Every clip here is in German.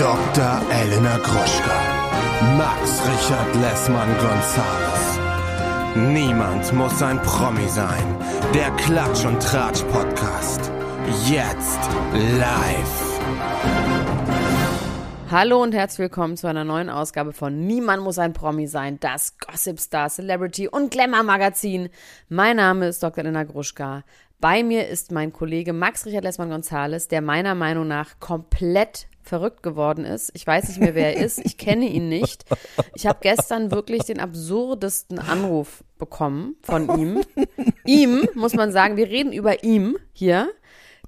Dr. Elena Gruschka. Max Richard Lessmann Gonzales. Niemand muss ein Promi sein. Der Klatsch und Tratsch Podcast. Jetzt live. Hallo und herzlich willkommen zu einer neuen Ausgabe von Niemand muss ein Promi sein, das Gossip Star, Celebrity und Glamour Magazin. Mein Name ist Dr. Elena Gruschka. Bei mir ist mein Kollege Max Richard Lessmann Gonzales, der meiner Meinung nach komplett verrückt geworden ist. Ich weiß nicht mehr, wer er ist. Ich kenne ihn nicht. Ich habe gestern wirklich den absurdesten Anruf bekommen von ihm. Ihm, muss man sagen, wir reden über ihm hier,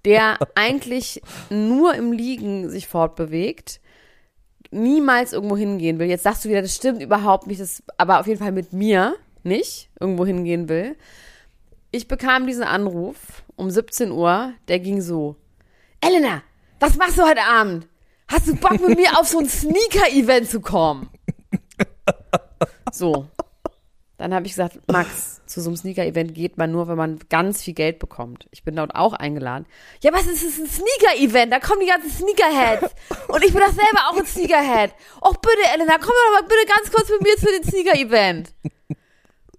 der eigentlich nur im Liegen sich fortbewegt, niemals irgendwo hingehen will. Jetzt sagst du wieder, das stimmt überhaupt nicht, das, aber auf jeden Fall mit mir nicht irgendwo hingehen will. Ich bekam diesen Anruf um 17 Uhr, der ging so. Elena, was machst du heute Abend? Hast du Bock mit mir auf so ein Sneaker-Event zu kommen? So. Dann habe ich gesagt, Max, zu so einem Sneaker-Event geht man nur, wenn man ganz viel Geld bekommt. Ich bin dort auch eingeladen. Ja, was ist das ein Sneaker-Event? Da kommen die ganzen Sneakerheads. Und ich bin doch selber auch ein Sneakerhead. Och bitte, Elena, komm doch mal bitte ganz kurz mit mir zu dem Sneaker-Event.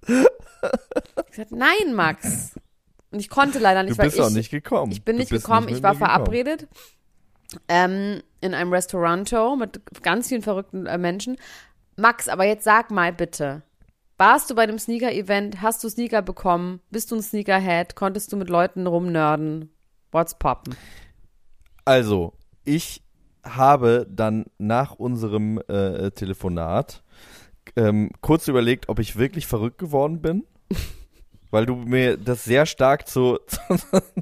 Ich gesagt, nein, Max. Und ich konnte leider nicht, Du bist weil auch ich, nicht gekommen. ich bin nicht gekommen, mit ich war verabredet ähm, in einem Restauranto mit ganz vielen verrückten äh, Menschen. Max, aber jetzt sag mal bitte, warst du bei dem Sneaker-Event? Hast du Sneaker bekommen? Bist du ein Sneakerhead? Konntest du mit Leuten rumnörden? What's poppen? Also, ich habe dann nach unserem äh, Telefonat ähm, kurz überlegt, ob ich wirklich verrückt geworden bin. Weil du mir das sehr stark zu, zu,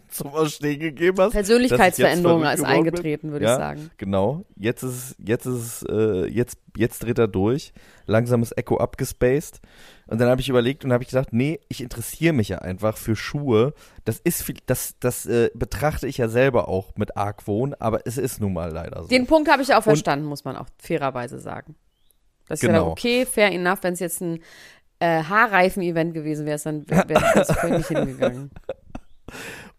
zum Verstehen gegeben hast. Persönlichkeitsveränderung ist eingetreten, bin. würde ja, ich sagen. Genau. Jetzt ist jetzt ist äh, jetzt, jetzt dreht er durch. Langsames Echo abgespaced. Und dann habe ich überlegt und habe ich gedacht, nee, ich interessiere mich ja einfach für Schuhe. Das ist viel, das, das äh, betrachte ich ja selber auch mit Argwohn, aber es ist nun mal leider so. Den Punkt habe ich auch verstanden, muss man auch fairerweise sagen. Das ist ja Genau. okay, fair enough. Wenn es jetzt ein äh, Haarreifen-Event gewesen wäre, dann wäre wär das völlig hingegangen.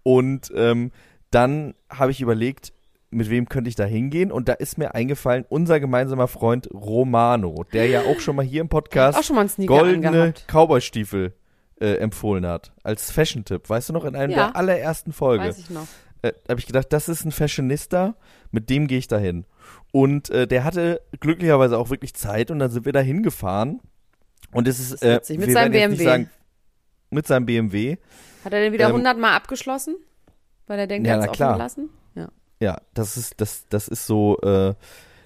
Und ähm, dann habe ich überlegt, mit wem könnte ich da hingehen? Und da ist mir eingefallen, unser gemeinsamer Freund Romano, der ja auch schon mal hier im Podcast Auch schon mal einen goldene. Cowboy-Stiefel äh, empfohlen hat. Als Fashion-Tipp. Weißt du noch, in einer Ja. der allerersten Folge. Weiß ich noch. äh, habe ich gedacht, das ist ein Fashionista, mit dem gehe ich da hin. Und äh, der hatte glücklicherweise auch wirklich Zeit und dann sind wir da hingefahren. Und es ist, äh. Mit wir seinem BMW. Sagen, mit seinem BMW. Hat er den wieder Ähm, 100 Mal abgeschlossen? Weil er denkt, Ja, er hat es gelassen? Ja. Ja, das ist, das, das ist so, äh,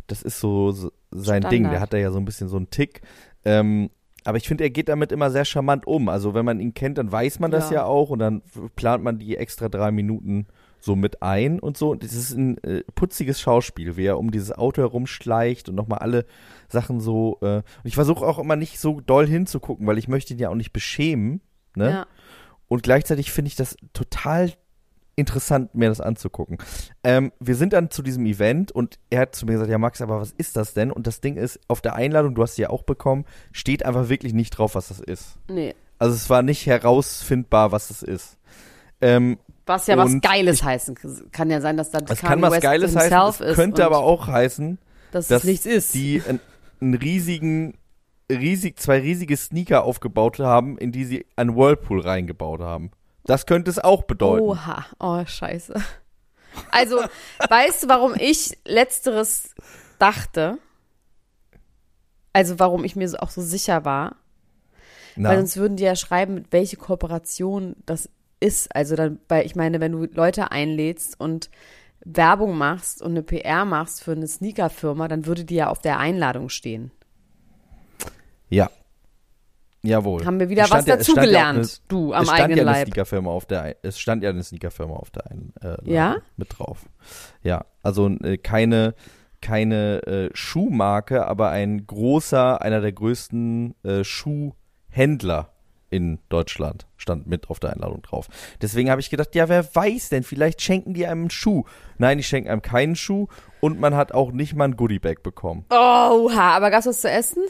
das ist so, so sein Standard. Ding. Der hat da ja so ein bisschen so einen Tick. Ähm, aber ich finde, er geht damit immer sehr charmant um. Also wenn man ihn kennt, dann weiß man das Ja. ja, auch und dann plant man die extra drei Minuten so mit ein und so. Und das ist ein äh, putziges Schauspiel, wie er um dieses Auto herumschleicht und nochmal alle Sachen so. Äh, und ich versuche auch immer nicht so doll hinzugucken, weil ich möchte ihn ja auch nicht beschämen. Ne? ja. Und gleichzeitig finde ich das total interessant, mir das anzugucken. Ähm, wir sind dann zu diesem Event und er hat zu mir gesagt, ja Max, aber was ist das denn? Und das Ding ist, auf der Einladung, du hast sie ja auch bekommen, steht einfach wirklich nicht drauf, was das ist. Nee. Also es war nicht herausfindbar, was das ist. Ähm, Was ja was Und Geiles heißen kann. Ja sein, dass da Kanye kann was West Geiles heißen, es ist könnte aber auch heißen, dass dass es nichts ist. die einen, einen riesigen, riesig, zwei riesige Sneaker aufgebaut haben, in die sie einen Whirlpool reingebaut haben. Das könnte es auch bedeuten. Oha. Oh, scheiße. Also, weißt du, warum ich letzteres dachte? Also, warum ich mir so, auch so sicher war? Na, Weil sonst würden die ja schreiben, mit welche Kooperation das ist. Also dann, weil ich meine, wenn du Leute einlädst und Werbung machst und eine PR machst für eine Sneakerfirma, dann würde die ja auf der Einladung stehen. Ja. Jawohl. Haben wir wieder Es was ja- ja dazugelernt, eine- du am es stand eigenen ja eine Leib. Sneakerfirma auf der, es stand ja eine Sneakerfirma auf der Einladung Ja? mit drauf. Ja, also äh, keine, keine äh, Schuhmarke, aber ein großer, einer der größten äh, Schuhhändler in Deutschland stand mit auf der Einladung drauf. Deswegen habe ich gedacht, ja, wer weiß denn, vielleicht schenken die einem einen Schuh. Nein, die schenken einem keinen Schuh und man hat auch nicht mal ein Goodiebag bekommen. Oha, aber gab's was zu essen?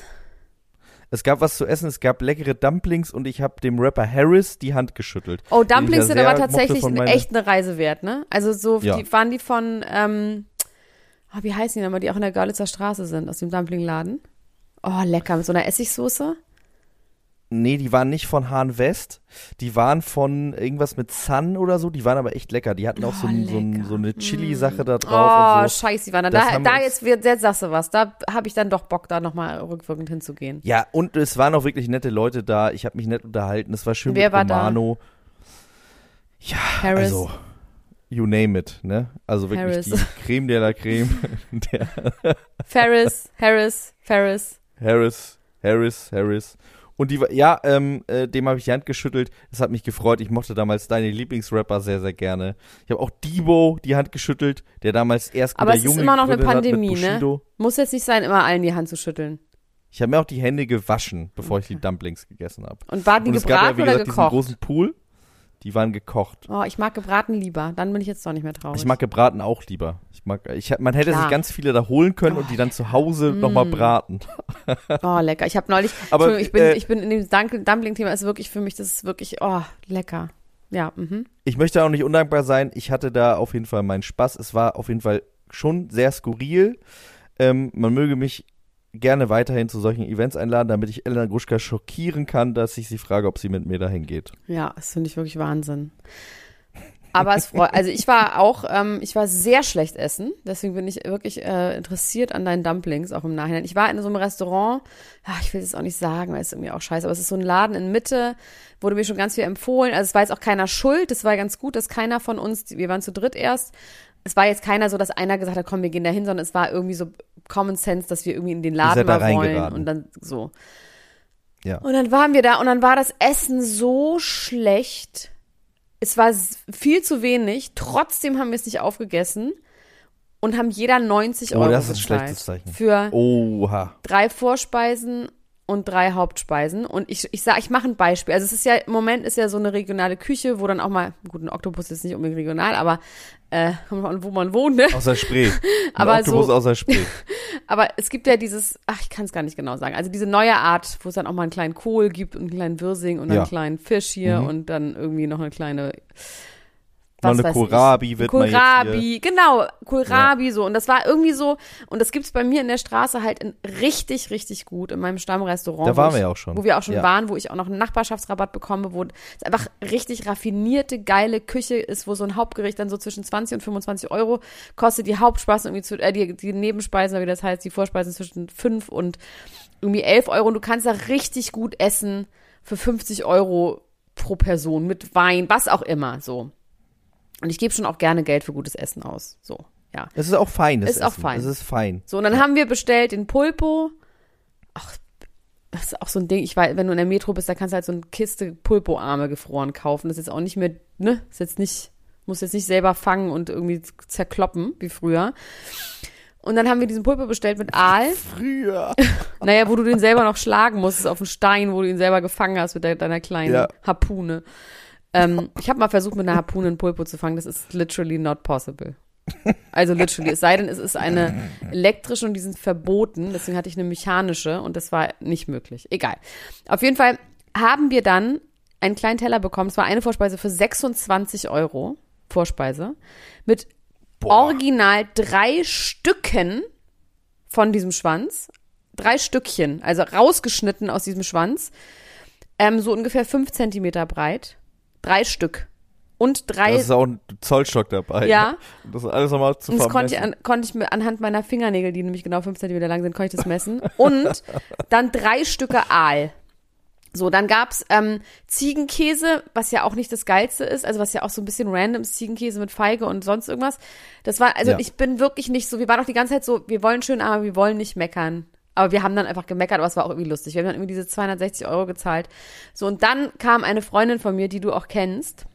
Es gab was zu essen, es gab leckere Dumplings und ich habe dem Rapper Harris die Hand geschüttelt. Oh, Dumplings sind aber tatsächlich echt eine Reise wert, ne? Also so, Ja. die, waren die von, ähm, oh, wie heißen die nochmal, die auch in der Görlitzer Straße sind, aus dem Dumplingladen? Oh, lecker, mit so einer Essigsoße. Nee, die waren nicht von Hahn West. Die waren von irgendwas mit Sun oder so. Die waren aber echt lecker. Die hatten auch so, Oh, so, lecker. so eine Chili-Sache da Oh, drauf und so. scheiße, Ivana. Das Da, da jetzt, wird- jetzt sagst du was. Da habe ich dann doch Bock, da nochmal rückwirkend hinzugehen. Ja, und es waren auch wirklich nette Leute da. Ich habe mich nett unterhalten. Es war schön Wer mit war da? Romano. Ja, Harris. also you name it, ne? Also wirklich Harris. die Creme de la Creme. Der Ferris, Harris, Ferris. Harris, Harris, Harris. Und die war, ja, ähm, äh, dem habe ich die Hand geschüttelt. Es hat mich gefreut. Ich mochte damals deine Lieblingsrapper sehr, sehr gerne. Ich habe auch Debo die Hand geschüttelt, der damals erst Aber es der ist Junge immer noch eine Pandemie, ne? Muss jetzt nicht sein, immer allen die Hand zu schütteln. Ich habe mir auch die Hände gewaschen, bevor ich die Dumplings gegessen habe. Und waren die Und es gab gebraten ja, wie oder gesagt, diesen gekocht? großen Pool. Die waren gekocht. Oh, ich mag gebraten lieber. Dann bin ich jetzt doch nicht mehr traurig. Ich mag gebraten auch lieber. Ich mag, ich, man hätte Klar. sich ganz viele da holen können Oh, und die dann zu Hause noch nochmal braten. Oh, lecker. Ich habe neulich, Aber, ich bin, äh, ich bin in dem Dumpling-Thema, ist wirklich für mich, das ist wirklich, oh, lecker. Ja, mhm. Ich möchte auch nicht undankbar sein. Ich hatte da auf jeden Fall meinen Spaß. Es war auf jeden Fall schon sehr skurril. Ähm, man möge mich gerne weiterhin zu solchen Events einladen, damit ich Elena Gruschka schockieren kann, dass ich sie frage, ob sie mit mir dahin geht. Ja, das finde ich wirklich Wahnsinn. Aber es freut, also ich war auch, ähm, ich war sehr schlecht essen, deswegen bin ich wirklich äh, interessiert an deinen Dumplings, auch im Nachhinein. Ich war in so einem Restaurant, ja, ich will es auch nicht sagen, weil es ist irgendwie auch scheiße, aber es ist so ein Laden in Mitte, wurde mir schon ganz viel empfohlen. Also es war jetzt auch keiner schuld, es war ganz gut, dass keiner von uns, wir waren zu dritt erst, es war jetzt keiner so, dass einer gesagt hat, komm, wir gehen da hin, sondern es war irgendwie so Common Sense, dass wir irgendwie in den Laden mal wollen und dann so. Ja. Und dann waren wir da und dann war das Essen so schlecht. Es war viel zu wenig. Trotzdem haben wir es nicht aufgegessen und haben jeder 90 Oh, Euro das ist ein schlechtes Zeichen. Für Oha. drei Vorspeisen und drei Hauptspeisen. Und ich, ich sage, ich mache ein Beispiel. Also es ist ja, im Moment ist ja so eine regionale Küche, wo dann auch mal, gut, ein Oktopus ist nicht unbedingt regional, aber äh, wo man wohnt, ne? Außer Spree. Ein Aber Oktopus so- außer Spree. Aber es gibt ja dieses, ach, ich kann es gar nicht genau sagen. Also diese neue Art, wo es dann auch mal einen kleinen Kohl gibt und einen kleinen Wirsing und Ja. einen kleinen Fisch hier Mhm. und dann irgendwie noch eine kleine Was eine weiß Kohlrabi ich. wird man jetzt hier- Kohlrabi, genau, Kohlrabi so. Und das war irgendwie so, und das gibt's bei mir in der Straße halt in richtig, richtig gut in meinem Stammrestaurant. Da waren wir ja auch schon. Wo wir auch schon Ja. waren, wo ich auch noch einen Nachbarschaftsrabatt bekomme, wo es einfach richtig raffinierte, geile Küche ist, wo so ein Hauptgericht dann so zwischen 20 und 25 Euro kostet. Die Hauptspeisen irgendwie zu, äh, die, die Nebenspeisen, wie das heißt, die Vorspeisen zwischen 5 und irgendwie 11 Euro. Und du kannst da richtig gut essen für 50 Euro pro Person mit Wein, was auch immer, so. Und ich gebe schon auch gerne Geld für gutes Essen aus. So, ja. Es ist auch fein. das Ist auch Essen. fein. Es ist fein. So, und dann haben wir bestellt den Pulpo. Ach, das ist auch so ein Ding. Ich weiß, wenn du in der Metro bist, da kannst du halt so eine Kiste Pulpo-Arme gefroren kaufen. Das ist jetzt auch nicht mehr, ne? Ist jetzt nicht, muss jetzt nicht selber fangen und irgendwie zerkloppen, wie früher. Und dann haben wir diesen Pulpo bestellt mit Aal. Früher. Naja, wo du den selber noch schlagen musstest auf den Stein, wo du ihn selber gefangen hast mit de deiner kleinen Ja. Harpune. Ähm, ich habe mal versucht, mit einer Harpune einen Pulpo zu fangen. Das ist literally not possible. Also literally. Es sei denn, es ist eine elektrische und die sind verboten. Deswegen hatte ich eine mechanische und das war nicht möglich. Egal. Auf jeden Fall haben wir dann einen kleinen Teller bekommen. Es war eine Vorspeise für 26 Euro. Vorspeise. Mit original drei Stücken von diesem Schwanz. Drei Stückchen, also rausgeschnitten aus diesem Schwanz. Ähm, so ungefähr fünf Zentimeter breit. Drei Stück. Und drei. Da ist auch ein Zollstock dabei. Ja. Das ist alles nochmal zu Und das konnte ich, an, konnte ich mir anhand meiner Fingernägel, die nämlich genau fünf Zentimeter lang sind, konnte ich das messen. Und dann drei Stücke Aal. So, dann gab's ähm, Ziegenkäse, was ja auch nicht das Geilste ist, also was ja auch so ein bisschen random ist, Ziegenkäse mit Feige und sonst irgendwas. Das war, also Ja. ich bin wirklich nicht so, wir waren auch die ganze Zeit so, wir wollen schön, aber wir wollen nicht meckern. Aber wir haben dann einfach gemeckert, aber es war auch irgendwie lustig. Wir haben dann irgendwie diese 260 Euro gezahlt. So, und dann kam eine Freundin von mir, die du auch kennst,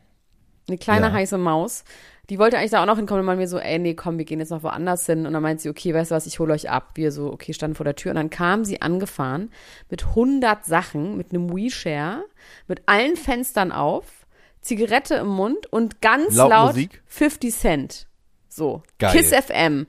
eine kleine Ja. heiße Maus. Die wollte eigentlich da auch noch hinkommen und meinte mir so, ey, nee, komm, wir gehen jetzt noch woanders hin. Und dann meint sie, okay, weißt du was, ich hole euch ab. Wir so, okay, standen vor der Tür. Und dann kam sie angefahren mit 100 Sachen, mit einem WeShare, mit allen Fenstern auf, Zigarette im Mund und ganz Laut laut, Musik? 50 Cent. So. Geil. Kiss FM.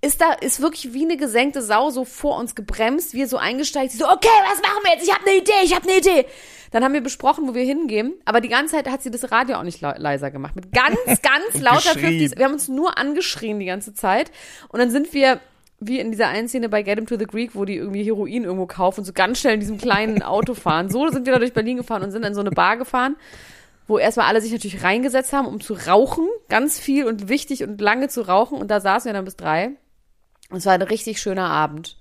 Ist da, ist wirklich wie eine gesenkte Sau so vor uns gebremst, wir so eingesteigt, so, okay, was machen wir jetzt? Ich habe eine Idee, ich habe eine Idee. Dann haben wir besprochen, wo wir hingehen, aber die ganze Zeit hat sie das Radio auch nicht leiser gemacht. Mit ganz, ganz lauter Geschrien. 50s. Wir haben uns nur angeschrien die ganze Zeit. Und dann sind wir, wie in dieser einen Szene bei Get Him to the Greek, wo die irgendwie Heroin irgendwo kaufen und so ganz schnell in diesem kleinen Auto fahren. So sind wir da durch Berlin gefahren und sind in so eine Bar gefahren, wo erstmal alle sich natürlich reingesetzt haben, um zu rauchen. Ganz viel und wichtig und lange zu rauchen. Und da saßen wir dann bis drei. Es war ein richtig schöner Abend.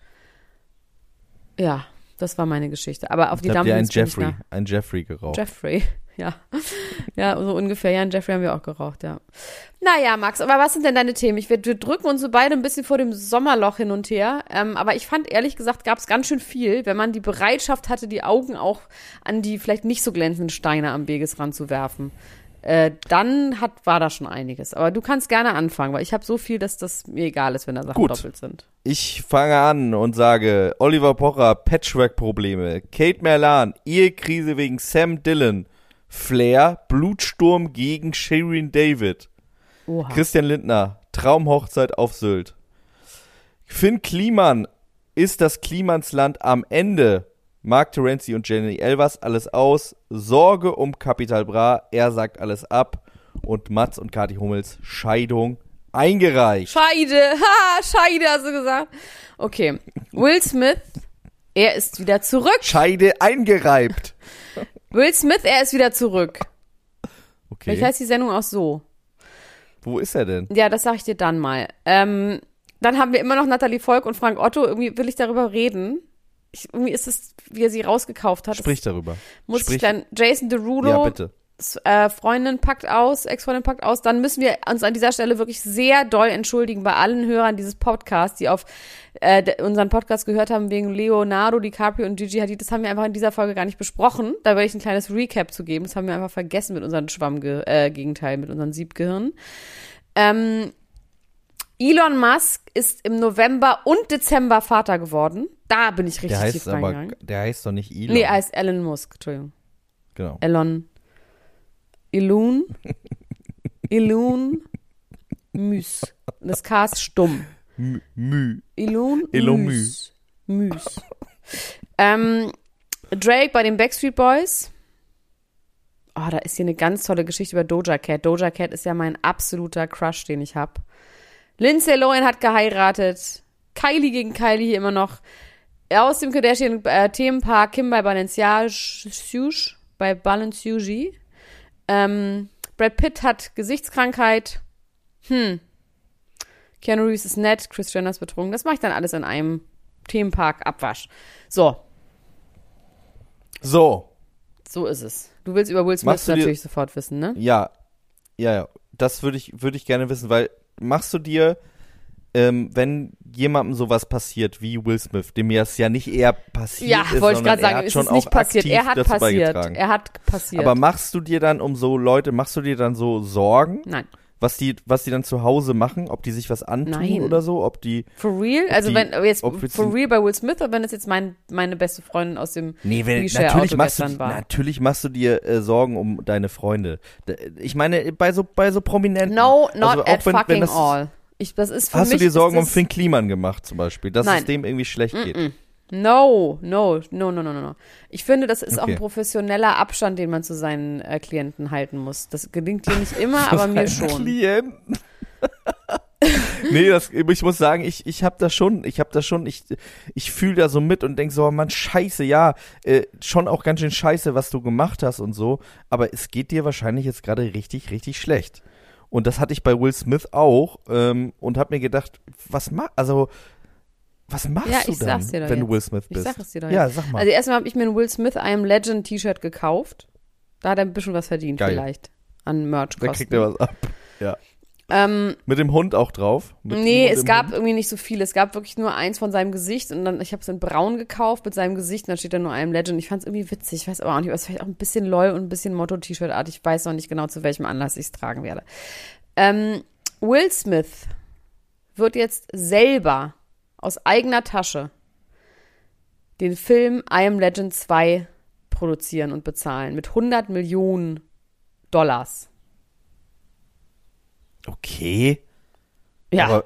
Ja, das war meine Geschichte. Aber auf die habt ihr ein ist mir nicht Jeffrey, nach. ein Jeffrey geraucht. Jeffrey, ja. Ja, so ungefähr. Ja, einen Jeffrey haben wir auch geraucht, ja. Naja, Max, aber was sind denn deine Themen? Ich, wir, wir drücken uns so beide ein bisschen vor dem Sommerloch hin und her. Ähm, aber ich fand, ehrlich gesagt, gab es ganz schön viel, wenn man die Bereitschaft hatte, die Augen auch an die vielleicht nicht so glänzenden Steine am Wegesrand zu werfen. Äh, dann hat, war da schon einiges. Aber du kannst gerne anfangen, weil ich habe so viel, dass das mir egal ist, wenn da Sachen Gut. doppelt sind. Ich fange an und sage, Oliver Pocher, Patchwork-Probleme, Kate Merlan, Ehekrise wegen Sam Dillon, Flair, Blutsturm gegen Shirin David, Oha. Christian Lindner, Traumhochzeit auf Sylt. Finn Kliman, ist das Klimansland am Ende? Mark Terenzi und Jenny Elvers, alles aus. Sorge um Capital Bra, er sagt alles ab. Und Mats und Kati Hummels, Scheidung eingereicht. Scheide, ha, Scheide, hast du gesagt. Okay. Will Smith, er ist wieder zurück. Scheide eingereibt. Will Smith, er ist wieder zurück. Okay. Vielleicht heißt die Sendung auch so. Wo ist er denn? Ja, das sag ich dir dann mal. Ähm, dann haben wir immer noch Nathalie Volk und Frank Otto. Irgendwie will ich darüber reden. Ich, irgendwie ist es, wie er sie rausgekauft hat. Sprich darüber. Muss Sprich. ich dann, Jason Derulo, Ja, bitte. Äh, Freundin packt aus, Ex-Freundin packt aus, dann müssen wir uns an dieser Stelle wirklich sehr doll entschuldigen bei allen Hörern dieses Podcasts, die auf äh, unseren Podcast gehört haben wegen Leonardo DiCaprio und Gigi Hadid. Das haben wir einfach in dieser Folge gar nicht besprochen. Da werde ich ein kleines Recap zu geben. Das haben wir einfach vergessen mit unserem Schwammgegenteil, äh, mit unserem Siebgehirn. Ähm, Elon Musk ist im November und Dezember Vater geworden. Da bin ich richtig Der tief heißt aber, reingegangen. der heißt doch nicht Elon. Nee, er heißt Elon Musk, Entschuldigung. genau. Elon. Elon. Elon. Müs. Das K ist stumm. Mü. Elon. Elon Müs. Müs. ähm, Drake bei den Backstreet Boys. Oh, da ist hier eine ganz tolle Geschichte über Doja Cat. Doja Cat ist ja mein absoluter Crush, den ich hab. Lindsay Lohan hat geheiratet. Kylie gegen Kylie hier immer noch. Aus dem Kardashian-Themenpark Kim bei Balenciaga, bei Balenciaga. Ähm, Brad Pitt hat Gesichtskrankheit. Hm. Keanu Reeves ist nett, Chris Jenner ist betrunken. Das mache ich dann alles in einem Themenpark-Abwasch. So, So, so ist es. Du willst über Will Smith natürlich sofort wissen, ne? ja. Ja, ja. Das würde ich, würde ich gerne wissen, weil machst du dir, ähm, wenn jemandem sowas passiert wie Will Smith, dem ja es ja nicht eher passiert Ja, ist, wollte ich gerade er sagen, es schon ist nicht passiert. Er hat passiert. Er hat passiert. Aber machst du dir dann um so Leute, machst du dir dann so Sorgen, Nein. Was die, was die dann zu Hause machen, ob die sich was antun Nein. oder so, ob die, For real? Also die- wenn jetzt for real bei Will Smith oder wenn es jetzt mein, meine beste Freundin aus dem Nee, wenn, natürlich, machst du, war. natürlich machst du dir äh, Sorgen um deine Freunde. Ich meine, bei so, bei so Prominenten. No, not also auch at wenn, fucking wenn das, all. Ich, das ist für Hast du mich dir Sorgen um Finn Kliman gemacht zum Beispiel, dass Nein. es dem irgendwie schlecht geht? No, no, no, no, no, no, no. Ich finde, das ist auch Okay. ein professioneller Abstand, den man zu seinen äh, Klienten halten muss. Das gelingt dir nicht immer, aber mir schon. Klienten. nee, das, ich muss sagen, ich, ich habe das schon, ich habe das schon, ich, ich fühle da so mit und denk so, oh Mann, scheiße, ja, äh, schon auch ganz schön scheiße, was du gemacht hast und so, aber es geht dir wahrscheinlich jetzt gerade richtig, richtig schlecht. Und das hatte ich bei Will Smith auch ähm, und habe mir gedacht, was mach, also was machst Ja, du ich dann, wenn jetzt. du Will Smith Ich bist? sag es dir doch Ja, jetzt. sag mal. Also erstmal habe ich mir ein Will Smith I Am Legend T-Shirt gekauft. Da hat er ein bisschen was verdient Geil. vielleicht an da Merch-Kosten. kriegt er was ab. Ja. Ähm, Mit dem Hund auch drauf? Mit nee, es gab Hund? irgendwie nicht so viel. Es gab wirklich nur eins von seinem Gesicht und dann, ich habe es in braun gekauft mit seinem Gesicht und dann steht da nur Am Legend. Ich fand es irgendwie witzig. Ich weiß aber auch nicht, was vielleicht auch ein bisschen LOL und ein bisschen Motto-T-Shirt-artig. Ich weiß noch nicht genau, zu welchem Anlass ich es tragen werde. Ähm, Will Smith wird jetzt selber aus eigener Tasche den Film I Am Legend 2 produzieren und bezahlen mit 100 Millionen Dollars. Okay. Ja. Aber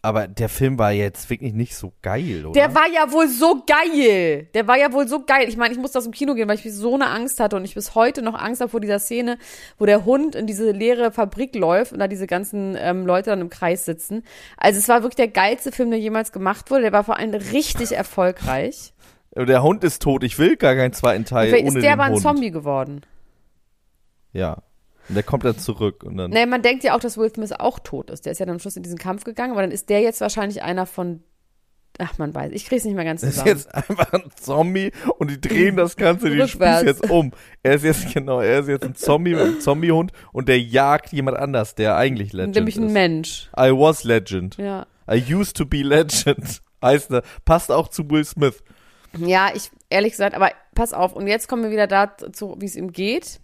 Aber der Film war jetzt wirklich nicht so geil, oder? Der war ja wohl so geil. Der war ja wohl so geil. Ich meine, ich musste aus dem Kino gehen, weil ich so eine Angst hatte und ich bis heute noch Angst habe vor dieser Szene, wo der Hund in diese leere Fabrik läuft und da diese ganzen ähm, Leute dann im Kreis sitzen. Also es war wirklich der geilste Film, der jemals gemacht wurde. Der war vor allem richtig erfolgreich. der Hund ist tot, ich will gar keinen zweiten Teil Vielleicht ohne ist der den aber ein Hund. Zombie geworden. Ja. Und der kommt dann zurück und dann. Naja, man denkt ja auch, dass Will Smith auch tot ist. Der ist ja dann am Schluss in diesen Kampf gegangen, aber dann ist der jetzt wahrscheinlich einer von. Ach, man weiß. Ich krieg's nicht mehr ganz Er ist zusammen. jetzt einfach ein Zombie und die drehen das Ganze, die spielen jetzt um. Er ist jetzt, genau, er ist jetzt ein Zombie mit einem Zombiehund und der jagt jemand anders, der eigentlich Legend Nämlich ein ist. Mensch. I was Legend. Ja. I used to be Legend. Heißt. Passt auch zu Will Smith. Ja, ich, ehrlich gesagt, aber pass auf. Und jetzt kommen wir wieder dazu, wie es ihm geht.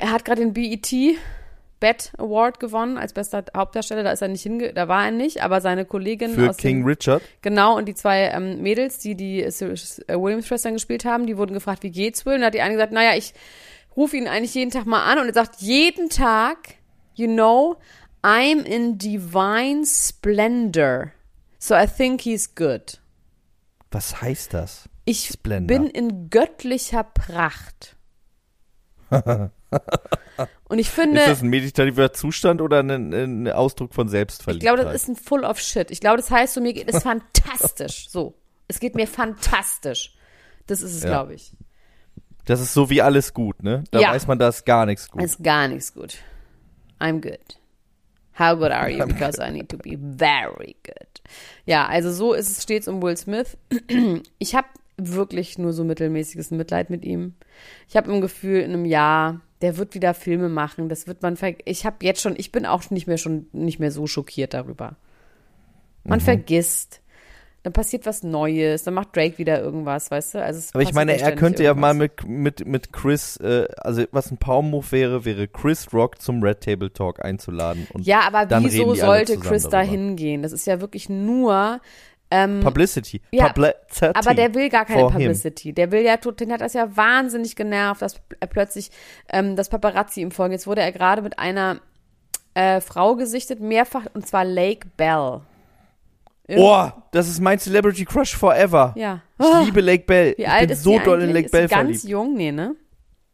Er hat gerade den BET Bet Award gewonnen als bester Hauptdarsteller. Da ist er nicht hinge, da war er nicht, aber seine Kollegin Für aus King dem, Richard. Genau, und die zwei ähm, Mädels, die die äh, Williams-Schwestern gespielt haben, die wurden gefragt, wie geht's wohl? Und da hat die eine gesagt, naja, ich rufe ihn eigentlich jeden Tag mal an und er sagt, jeden Tag, you know, I'm in divine splendor. So I think he's good. Was heißt das? Ich Splendor. bin in göttlicher Pracht. und ich finde, ist das ein meditativer Zustand oder ein, ein Ausdruck von ich Selbstverliebtheit? glaube, das ist ein Full of Shit. Ich glaube, das heißt so, mir geht es fantastisch. So. Es geht mir fantastisch. Das ist es, Ja. glaube ich. Das ist so wie alles gut, ne? Da Ja. weiß man, da ist gar nichts gut. Ist gar nichts gut. I'm good. How good are you? Because I need to be very good. Ja, also so ist es stets um Will Smith. Ich habe wirklich nur so mittelmäßiges Mitleid mit ihm. Ich habe im Gefühl, in einem Jahr, der wird wieder Filme machen. Das wird man ver Ich habe jetzt schon, ich bin auch nicht mehr schon nicht mehr so schockiert darüber. Man Mhm. vergisst. Dann passiert was Neues, dann macht Drake wieder irgendwas, weißt du? Also es Aber ich meine, er könnte ja mal irgendwas. mit, mit, mit Chris, äh, also was ein Power-Move wäre, wäre Chris Rock zum Red Table Talk einzuladen. Und Ja, aber dann wieso sollte Chris da hingehen? Das ist ja wirklich nur. Ähm, Publicity. Ja, Publicity. aber der will gar keine for him. Publicity. Der will ja, den hat das ja wahnsinnig genervt, dass er plötzlich ähm, das Paparazzi ihm folgen. Jetzt wurde er gerade mit einer äh, Frau gesichtet, mehrfach, und zwar Lake Bell. Oh, das ist mein Celebrity Crush forever. Ja. Ich liebe Lake Bell. Wie ich alt bin ist so doll in? Lake ist Bell ganz verliebt. jung? Nee, ne?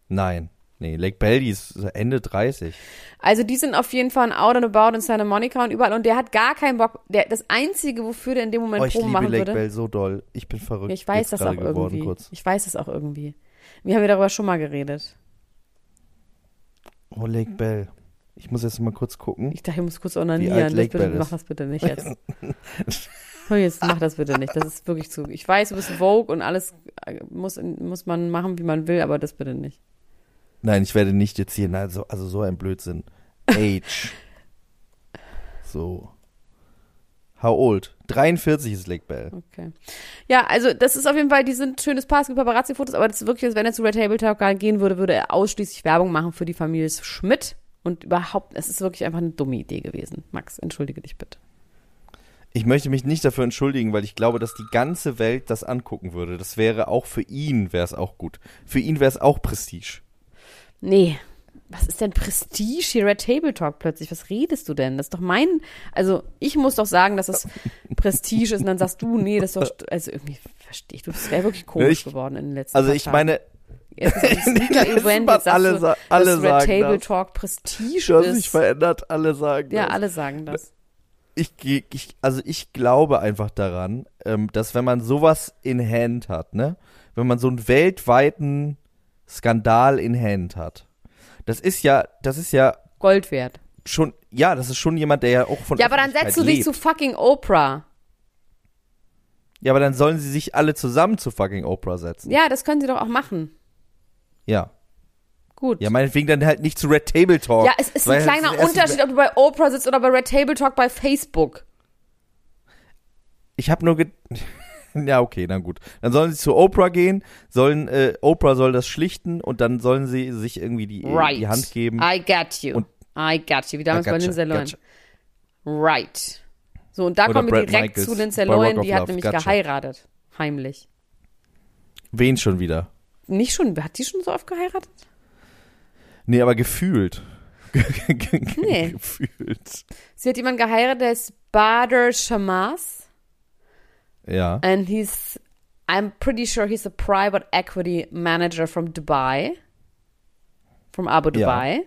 Nein. Nee, Lake Bell, die ist Ende 30. Also die sind auf jeden Fall ein Out and About in Santa Monica und überall. Und der hat gar keinen Bock. Der, das Einzige, wofür der in dem Moment Oh, ich Proben liebe machen Lake würde. Bell so doll. Ich bin verrückt. Ja, ich weiß das auch geworden, irgendwie. Kurz. Ich weiß das auch irgendwie. Wir haben ja darüber schon mal geredet. Oh, Lake Bell. Ich muss jetzt mal kurz gucken. Ich dachte, ich muss kurz onanieren. Lake bitte, Bell mach ist. das bitte nicht jetzt. Jetzt mach das bitte nicht. Das ist wirklich zu. Ich weiß, du bist Vogue und alles äh, muss, muss man machen, wie man will, aber das bitte nicht. Nein, ich werde nicht jetzt hier, also, also so ein Blödsinn. Age. so. How old? 43 ist Lake Bell. Okay. Ja, also das ist auf jeden Fall, die sind schönes Paar, es gibt Paparazzi-Fotos, aber das ist wirklich, wenn er zu Red Table Talk gehen würde, würde er ausschließlich Werbung machen für die Familie Schmidt. Und überhaupt, es ist wirklich einfach eine dumme Idee gewesen. Max, entschuldige dich bitte. Ich möchte mich nicht dafür entschuldigen, weil ich glaube, dass die ganze Welt das angucken würde. Das wäre auch für ihn, wäre es auch gut. Für ihn wäre es auch Prestige. Nee. Was ist denn Prestige hier, Red Table Talk plötzlich? Was redest du denn? Das ist doch mein, also ich muss doch sagen, dass das Prestige ist und dann sagst du, nee, das ist doch, also irgendwie verstehe ich, du bist ja wirklich komisch Ich- geworden in den letzten Also ich Tagen. meine, Jetzt ist ein Sneaker-Event, was jetzt alle du, alle dass Red sagen Table das. Talk Prestige du hast sich ist. verändert, alle sagen Ja, das. alle sagen das. ich, ich, also ich glaube einfach daran, ähm, dass wenn man sowas in Hand hat, ne, wenn man so einen weltweiten Skandal in Hand hat, das ist ja, das ist ja Gold wert. schon, ja, das ist schon jemand, der ja auch von Ja, aber dann setzt du dich lebt. zu fucking Oprah. Ja, aber dann sollen sie sich alle zusammen zu fucking Oprah setzen. Ja, das können sie doch auch machen. Ja. Gut. Ja, meinetwegen dann halt nicht zu Red Table Talk. Ja, es ist ein kleiner Unterschied, ob du bei Oprah sitzt oder bei Red Table Talk bei Facebook. Ich habe nur ge Ja, okay, na gut. Dann sollen sie zu Oprah gehen, sollen äh, Oprah soll das schlichten und dann sollen sie sich irgendwie die, Right. die Hand geben. I got you. Und- I got you. Wie damals bei Lindsay Lohan. gotcha. Right. So, und da Oder kommen wir direkt Michaels zu Lindsay Lohan, die hat Love. nämlich Gotcha. geheiratet. Heimlich. Wen schon wieder? Nicht schon, hat die schon so oft geheiratet? Nee, aber gefühlt. Nee. gefühlt. Sie hat jemanden geheiratet, der ist Badr Shammas. Ja. And he's, I'm pretty sure he's a private equity manager from Dubai. From Abu Ja. Dubai.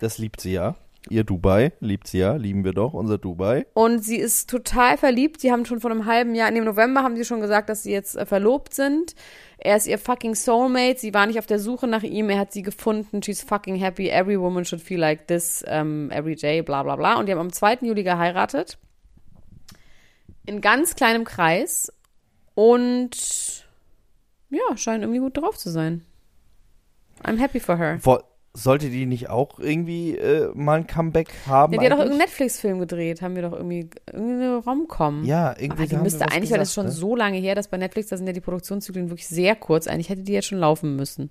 Das liebt sie ja. Ihr Dubai liebt sie ja. Lieben wir doch, unser Dubai. Und sie ist total verliebt. Sie haben schon vor einem halben Jahr, in dem November haben sie schon gesagt, dass sie jetzt äh, verlobt sind. Er ist ihr fucking Soulmate. Sie war nicht auf der Suche nach ihm. Er hat sie gefunden. She's fucking happy. Every woman should feel like this um, every day. Bla bla bla. Und die haben am 2. Juli geheiratet. In ganz kleinem Kreis. Und ja, scheinen irgendwie gut drauf zu sein. I'm happy for her. Wo, sollte die nicht auch irgendwie äh, mal ein Comeback haben? Ja, die hat doch irgendeinen Netflix-Film gedreht, haben wir doch irgendwie irgendeine Rom-Com. Ja, irgendwie Ah, die müsste eigentlich, weil das schon ne? so lange her, dass bei Netflix, da sind ja die Produktionszyklen wirklich sehr kurz. Eigentlich hätte die jetzt schon laufen müssen.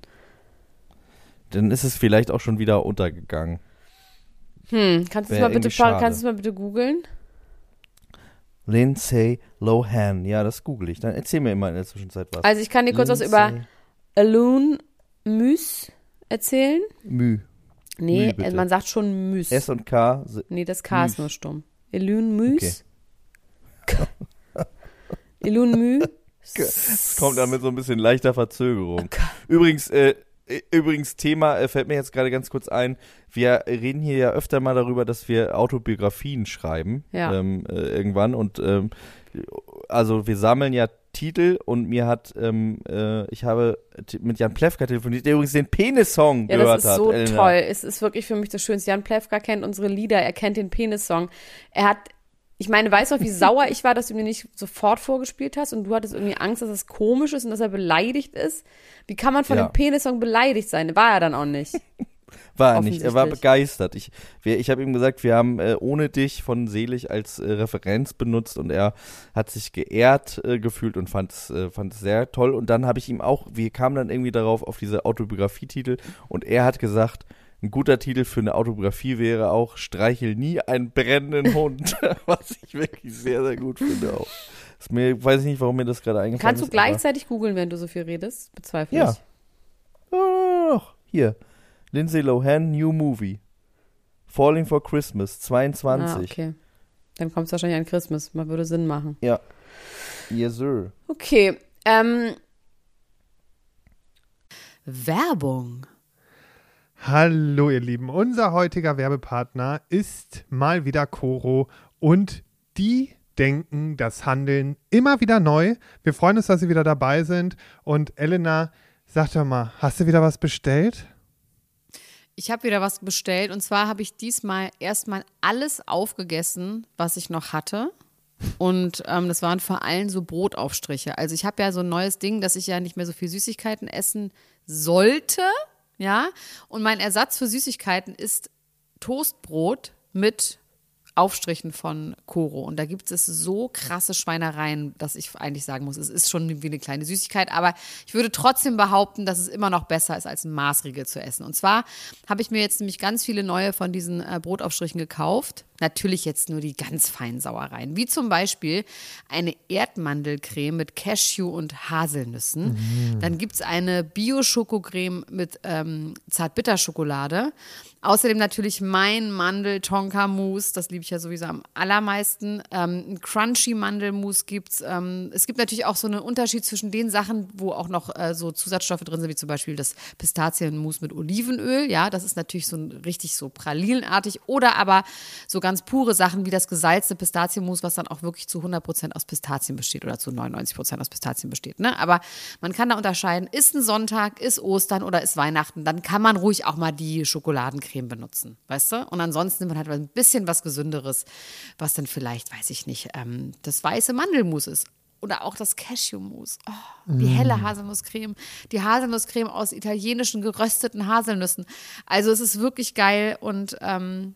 Dann ist es vielleicht auch schon wieder untergegangen. Hm, kannst du es mal bitte, irgendwie schade. kannst du es mal bitte googeln? Lindsay Lohan. Ja, das google ich. Dann erzähl mir immer in der Zwischenzeit was. Also ich kann dir kurz was über Lindsay Alun Mys erzählen. Mü. Nee, Mü, bitte. man sagt schon Mys. S und K. Nee, das K ist Mys. nur stumm. Elun Mys. Elun Mü. Es kommt dann mit so ein bisschen leichter Verzögerung. Übrigens, äh, äh, übrigens Thema äh, fällt mir jetzt gerade ganz kurz ein. Wir reden hier ja öfter mal darüber, dass wir Autobiografien schreiben Ja. ähm, äh, irgendwann und ähm, also wir sammeln ja Titel und mir hat ähm, äh, ich habe mit Jan Plewka telefoniert, der übrigens den Penis-Song Ja, gehört das ist hat. so Elena. toll. Es ist wirklich für mich das Schönste. Jan Plewka kennt unsere Lieder, er kennt den Penis-Song. Er hat, ich meine, weißt du noch, wie sauer ich war, dass du mir nicht sofort vorgespielt hast und du hattest irgendwie Angst, dass es komisch ist und dass er beleidigt ist? Wie kann man von Ja. dem Penis-Song beleidigt sein? War er dann auch nicht. War er nicht, er war begeistert. Ich, wir, ich habe ihm gesagt, wir haben äh, ohne dich von Selig als äh, Referenz benutzt und er hat sich geehrt äh, gefühlt und fand es äh, fand es sehr toll. Und dann habe ich ihm auch, wir kamen dann irgendwie darauf, auf diese Autobiografietitel und er hat gesagt, ein guter Titel für eine Autobiografie wäre auch Streichel nie einen brennenden Hund, was ich wirklich sehr, sehr gut finde auch. Ist mir, weiß ich nicht, warum mir das gerade eingefallen Kannst du ist. aber- gleichzeitig googeln, wenn du so viel redest? Bezweifle Ja. ich. Ah, hier. Lindsay Lohan, New Movie. Falling for Christmas, 22. Ah, okay. Dann kommt es wahrscheinlich an Christmas. Man würde Sinn machen. Yes, sir. Okay. Ähm, Werbung. Hallo ihr Lieben, unser heutiger Werbepartner ist mal wieder Coro und die denken das Handeln immer wieder neu. Wir freuen uns, dass Sie wieder dabei sind und Elena, sag doch mal, hast du wieder was bestellt? Ich habe wieder was bestellt und zwar habe ich diesmal erstmal alles aufgegessen, was ich noch hatte. Und ähm, das waren vor allem so Brotaufstriche. Also ich habe ja so ein neues Ding, dass ich ja nicht mehr so viel Süßigkeiten essen sollte. Ja. Und mein Ersatz für Süßigkeiten ist Toastbrot mit Aufstrichen von Koro. Und da gibt es so krasse Schweinereien, dass ich eigentlich sagen muss, es ist schon wie eine kleine Süßigkeit, aber ich würde trotzdem behaupten, dass es immer noch besser ist, als ein Maßriegel zu essen. Und zwar habe ich mir jetzt nämlich ganz viele neue von diesen äh, Brotaufstrichen gekauft. Natürlich jetzt nur die ganz feinen Sauereien, wie zum Beispiel eine Erdmandelcreme mit Cashew und Haselnüssen. Dann gibt es eine Bio-Schokocreme mit ähm, Zartbitterschokolade. Außerdem natürlich mein Mandel-Tonka-Mousse, das liebe ich ja sowieso am allermeisten. Ähm, ein Crunchy-Mandelmousse gibt's. Ähm, es gibt natürlich auch so einen Unterschied zwischen den Sachen, wo auch noch äh, so Zusatzstoffe drin sind, wie zum Beispiel das Pistazienmousse mit Olivenöl. Ja, das ist natürlich so ein, richtig so pralinenartig. Oder aber so ganz pure Sachen wie das gesalzte Pistazienmus, was dann auch wirklich zu 100% aus Pistazien besteht oder zu 99% aus Pistazien besteht. Ne? Aber man kann da unterscheiden, ist ein Sonntag, ist Ostern oder ist Weihnachten, dann kann man ruhig auch mal die Schokoladencreme benutzen, weißt du? Und ansonsten nimmt man halt ein bisschen was Gesünderes, was dann vielleicht, weiß ich nicht, ähm, das weiße Mandelmus ist. Oder auch das Cashewmus. Oh, die helle Haselnusscreme. Die Haselnusscreme aus italienischen gerösteten Haselnüssen. Also es ist wirklich geil und ähm,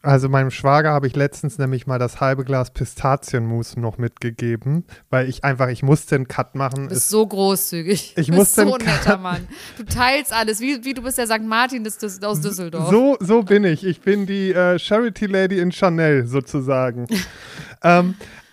Also meinem Schwager habe ich letztens nämlich mal das halbe Glas Pistazienmus noch mitgegeben, weil ich einfach, ich musste einen Cut machen. Du bist Es- so großzügig. Ich du bist so ein netter Mann. Du teilst alles, wie, wie du bist der St. Martin des, des, aus Düsseldorf. So, so bin ich. Ich bin die äh, Charity Lady in Chanel sozusagen. ähm,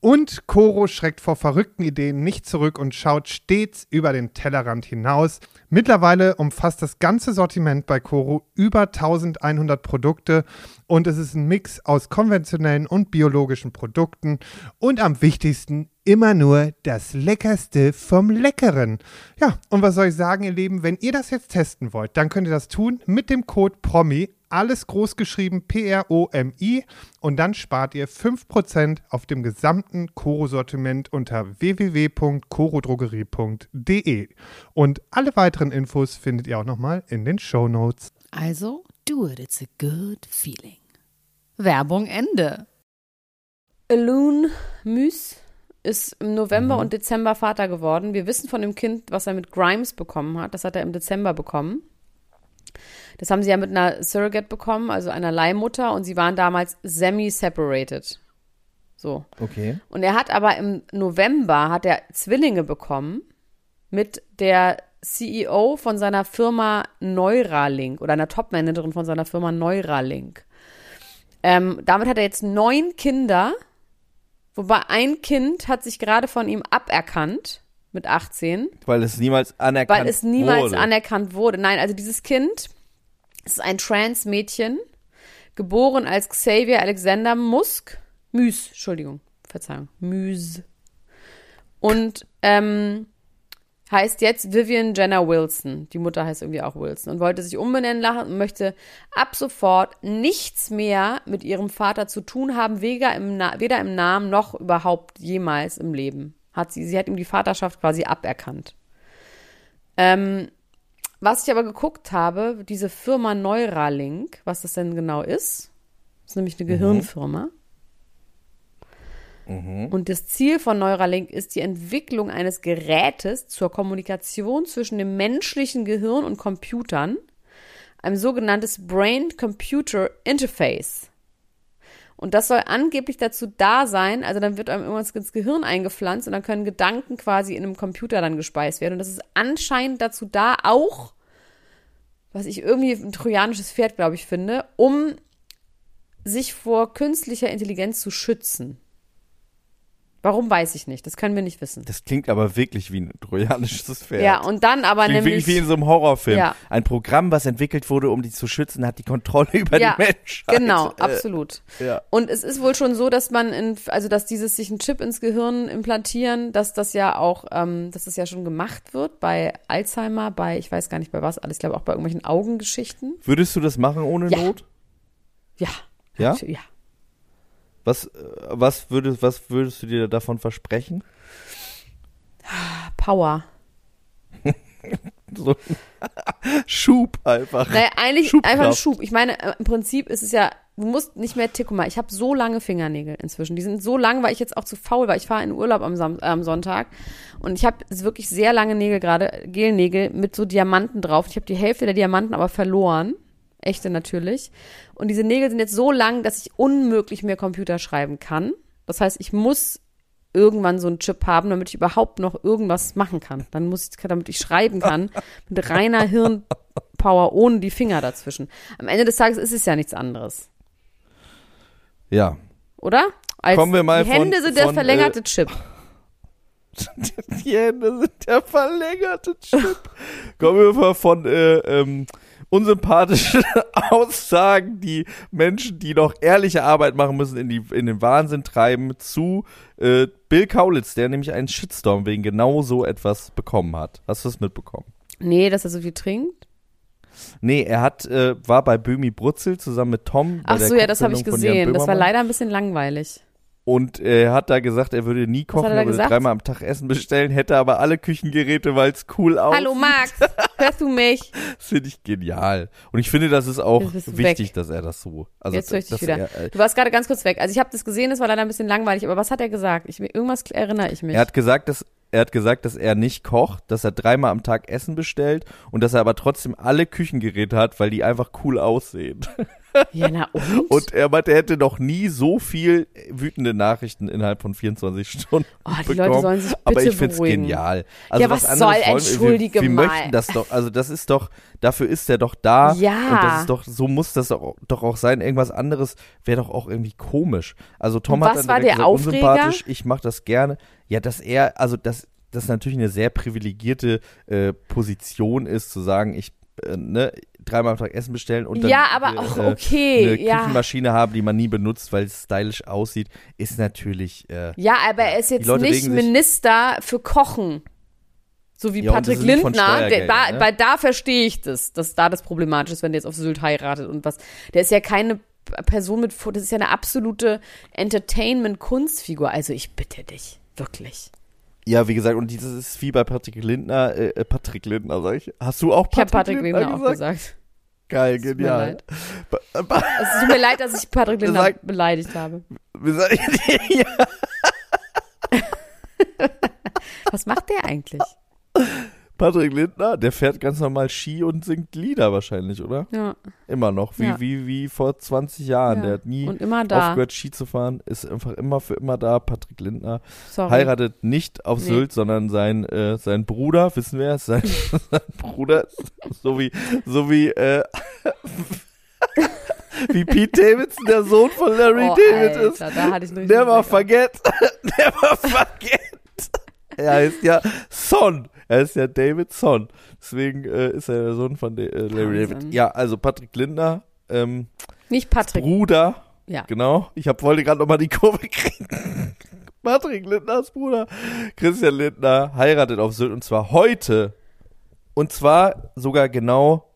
Und Coro schreckt vor verrückten Ideen nicht zurück und schaut stets über den Tellerrand hinaus. Mittlerweile umfasst das ganze Sortiment bei Coro über 1100 Produkte und es ist ein Mix aus konventionellen und biologischen Produkten und am wichtigsten immer nur das Leckerste vom Leckeren. Ja, und was soll ich sagen, ihr Lieben, wenn ihr das jetzt testen wollt, dann könnt ihr das tun mit dem Code PROMI, alles groß geschrieben P-R-O-M-I und dann spart ihr 5% auf dem gesamten Koro-Sortiment unter www.korodrogerie.de. Und alle weiteren Infos findet ihr auch nochmal in den Show Notes. Also, do it, it's a good feeling. Werbung Ende. Alun Müs ist im November und Dezember Vater geworden. Wir wissen von dem Kind, was er mit Grimes bekommen hat. Das hat er im Dezember bekommen. Das haben sie ja mit einer Surrogate bekommen, also einer Leihmutter, und sie waren damals semi-separated. So. Okay. Und er hat aber im November hat er Zwillinge bekommen mit der CEO von seiner Firma Neuralink oder einer Topmanagerin von seiner Firma Neuralink. Ähm, damit hat er jetzt neun Kinder, wobei ein Kind hat sich gerade von ihm aberkannt mit 18 Weil es niemals anerkannt weil es niemals wurde. anerkannt wurde. Nein, also dieses Kind ist ein Trans-Mädchen, geboren als Xavier Alexander Musk, Müs, Entschuldigung, Verzeihung, Müs. Und ähm, heißt jetzt Vivian Jenner Wilson. Die Mutter heißt irgendwie auch Wilson und wollte sich umbenennen lassen und möchte ab sofort nichts mehr mit ihrem Vater zu tun haben, weder im, Na weder im Namen noch überhaupt jemals im Leben. Hat sie, sie hat ihm die Vaterschaft quasi aberkannt. Ähm, was ich aber geguckt habe, diese Firma Neuralink, was das denn genau ist, ist nämlich eine Gehirnfirma. Und das Ziel von Neuralink ist die Entwicklung eines Gerätes zur Kommunikation zwischen dem menschlichen Gehirn und Computern, ein sogenanntes Brain-Computer Interface. Und das soll angeblich dazu da sein, also dann wird einem irgendwas ins Gehirn eingepflanzt und dann können Gedanken quasi in einem Computer dann gespeist werden. Und das ist anscheinend dazu da, auch, was ich irgendwie ein trojanisches Pferd, glaube ich, finde, um sich vor künstlicher Intelligenz zu schützen. Warum weiß ich nicht, das können wir nicht wissen. Das klingt aber wirklich wie ein trojanisches Pferd. Ja, und dann aber Klingt nämlich. wirklich wie in so einem Horrorfilm. Ja. Ein Programm, was entwickelt wurde, um die zu schützen, hat die Kontrolle über ja, die Menschheit. genau, Äh, absolut. ja. Und es ist wohl schon so, dass man in, also dass dieses sich einen Chip ins Gehirn implantieren, dass das ja auch, ähm, dass das ja schon gemacht wird bei Alzheimer, bei, ich weiß gar nicht bei was alles, ich glaube auch bei irgendwelchen Augengeschichten. Würdest du das machen ohne Ja. Not? Ja. Ja? Ja. Was, äh, was, würdest, was würdest du dir davon versprechen? Power. So Schub einfach. Naja, eigentlich Schubkraft. einfach ein Schub. Ich meine, äh, im Prinzip ist es ja, du musst nicht mehr, guck mal, ich habe so lange Fingernägel inzwischen. Die sind so lang, weil ich jetzt auch zu faul war. Ich fahre in Urlaub am, Sam äh, am Sonntag und ich habe wirklich sehr lange Nägel gerade, Gelnägel mit so Diamanten drauf. Ich habe die Hälfte der Diamanten aber verloren. Echte natürlich. Und diese Nägel sind jetzt so lang, dass ich unmöglich mehr Computer schreiben kann. Das heißt, ich muss irgendwann so einen Chip haben, damit ich überhaupt noch irgendwas machen kann. Dann muss ich, damit ich schreiben kann, mit reiner Hirnpower ohne die Finger dazwischen. Am Ende des Tages ist es ja nichts anderes, Ja. oder? Als Kommen wir mal die Hände von- sind der von, äh, verlängerte Chip. Die Hände sind der verlängerte Chip. Kommen wir mal von äh, ähm, unsympathischen Aussagen, die Menschen, die noch ehrliche Arbeit machen müssen, in, die, in den Wahnsinn treiben, zu äh, Bill Kaulitz, der nämlich einen Shitstorm wegen genau so etwas bekommen hat. Hast du das mitbekommen? Nee, dass er so viel trinkt. Nee, er hat, äh, war bei Böhmi Brutzel zusammen mit Tom. Ach so, ja, das habe ich gesehen. Das war leider ein bisschen langweilig. Und er hat da gesagt, er würde nie kochen, er er, würde dreimal am Tag Essen bestellen, hätte aber alle Küchengeräte, weil es cool aussieht. Hallo Max, hörst du mich? Das finde ich genial. Und ich finde, das ist auch wichtig, weg. dass er das so. Also, Jetzt höre ich dich wieder. Er, äh, Du warst gerade ganz kurz weg. Also ich habe das gesehen, das war leider ein bisschen langweilig, aber was hat er gesagt? Ich, irgendwas erinnere ich mich. er hat gesagt, dass er hat gesagt, dass er nicht kocht, dass er dreimal am Tag Essen bestellt und dass er aber trotzdem alle Küchengeräte hat, weil die einfach cool aussehen. ja, na und? Und er meinte, er hätte noch nie so viel wütende Nachrichten innerhalb von 24 Stunden Oh, die bekommen. Leute sollen sich bitte aber ich find's beruhigen. genial. Also Ja, was anderes soll, wollen wir- entschuldige wir, wir mal. möchten das doch, also das ist doch, dafür ist er doch da. Ja. Und das ist doch, so muss das doch, doch auch sein. Irgendwas anderes wäre doch auch irgendwie komisch. Also Tom Und hat was dann war der gesagt, Aufreger? unsympathisch, ich mache das gerne. Ja, dass er, also das, das natürlich eine sehr privilegierte äh, Position ist, zu sagen, ich äh, ne, dreimal am Tag Essen bestellen und dann Ja, aber auch äh, okay, eine ja. Küchenmaschine haben, die man nie benutzt, weil es stylisch aussieht, ist natürlich äh, Ja, aber er ist jetzt nicht Minister für Kochen. So wie Ja, Patrick Lindner, der, ne? weil da verstehe ich das, dass da das problematisch ist, wenn der jetzt auf Sylt heiratet und was. Der ist ja keine Person mit, das ist ja eine absolute Entertainment-Kunstfigur. Also ich bitte dich, wirklich. Ja, wie gesagt, und dieses ist wie bei Patrick Lindner, äh, äh, Patrick Lindner, sag ich. Hast du auch Ich habe Patrick, Patrick Lindner auch gesagt. Geil, tut genial. Ba- ba- Es tut mir leid, dass ich Patrick Lindner Sag- beleidigt habe. ich- ja. Was macht der eigentlich? Patrick Lindner, der fährt ganz normal Ski und singt Lieder wahrscheinlich, oder? Ja, Immer noch, wie, Ja. wie, wie vor 20 Jahren. ja. Der hat nie und immer da. aufgehört, Ski zu fahren, ist einfach immer für immer da. Patrick Lindner Sorry. heiratet nicht auf Nee. Sylt, sondern sein, äh, sein Bruder, wissen wir, sein, sein Bruder, so wie, so wie, äh, wie Pete Davidson, der Sohn von Larry oh, David Alter, ist. Da hatte ich Never forget, never forget. Er heißt ja Son. Er ist ja David Son. Deswegen äh, ist er der Sohn von De äh, Larry. David. Ja, also Patrick Lindner, ähm, Nicht Patrick. Bruder, Ja. genau. Ich hab, wollte gerade nochmal die Kurve kriegen. Patrick Lindners Bruder, Christian Lindner, heiratet auf Sylt und zwar heute. Und zwar sogar genau,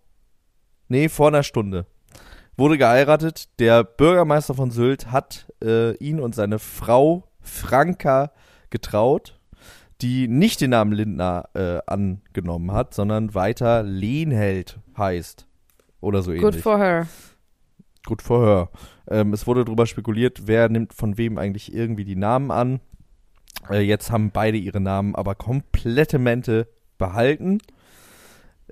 nee, vor einer Stunde. Wurde geheiratet. Der Bürgermeister von Sylt hat äh, ihn und seine Frau Franka getraut, die nicht den Namen Lindner äh, angenommen hat, sondern weiter Lehnheld heißt. Oder so Good ähnlich. for her. Gut vorher. Ähm, es wurde darüber spekuliert, wer nimmt von wem eigentlich irgendwie die Namen an. Äh, jetzt haben beide ihre Namen aber komplette Mente behalten.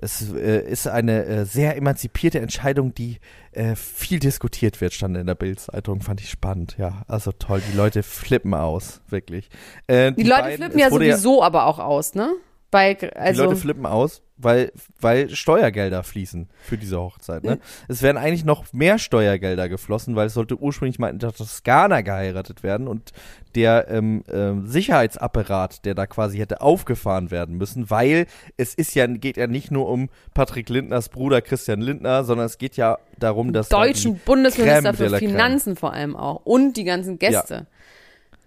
Es äh, ist eine äh, sehr emanzipierte Entscheidung, die äh, viel diskutiert wird, stand in der Bild-Zeitung. Fand ich spannend, ja. Also toll, die Leute flippen aus, wirklich. Äh, Die, Leute beiden- flippen ja sowieso aber auch aus, ne? Bei, die also, Leute flippen aus, weil, weil Steuergelder fließen für diese Hochzeit. Ne? Es werden eigentlich noch mehr Steuergelder geflossen, weil es sollte ursprünglich mal in der Toskana geheiratet werden und der ähm, ähm, Sicherheitsapparat, der da quasi hätte aufgefahren werden müssen, weil es ist ja, geht ja nicht nur um Patrick Lindners Bruder Christian Lindner, sondern es geht ja darum, dass da deutschen die Bundesminister für. Finanzen vor allem auch. Und die ganzen Gäste.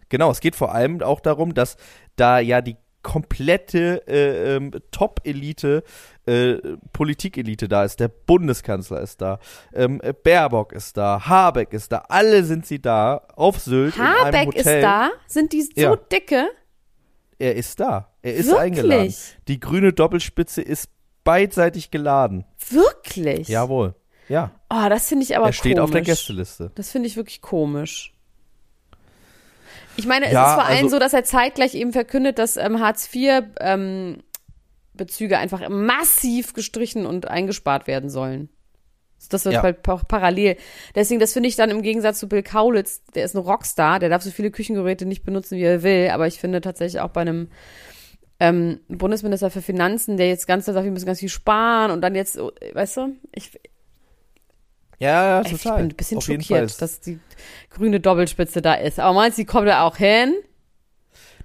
Genau, es geht vor allem auch darum, dass da ja die komplette äh, ähm, Top-Elite, äh, Politikelite da ist. Der Bundeskanzler ist da, ähm, äh, Baerbock ist da, Habeck ist da, alle sind sie da auf Sylt in einem Habeck ist da? Sind die so Ja. dicke? Er ist da. Er ist Wirklich? eingeladen. Die grüne Doppelspitze ist beidseitig geladen. Wirklich? Jawohl. Ja. Oh, das finde ich aber er steht komisch. auf der Gästeliste. Das finde ich wirklich komisch. Ich meine, es Ja, ist vor allem also- so, dass er zeitgleich eben verkündet, dass ähm, Hartz IV ähm, Bezüge einfach massiv gestrichen und eingespart werden sollen. Das wird Ja. halt pa parallel. Deswegen, das finde ich dann im Gegensatz zu Bill Kaulitz, der ist ein Rockstar, der darf so viele Küchengeräte nicht benutzen, wie er will, aber ich finde tatsächlich auch bei einem ähm, Bundesminister für Finanzen, der jetzt ganz sagt, wir müssen ganz viel sparen und dann jetzt, oh, weißt du, ich, Ja, ja, ich total. bin ein bisschen auf schockiert, dass die grüne Doppelspitze da ist. Aber meinst du, die kommt da auch hin?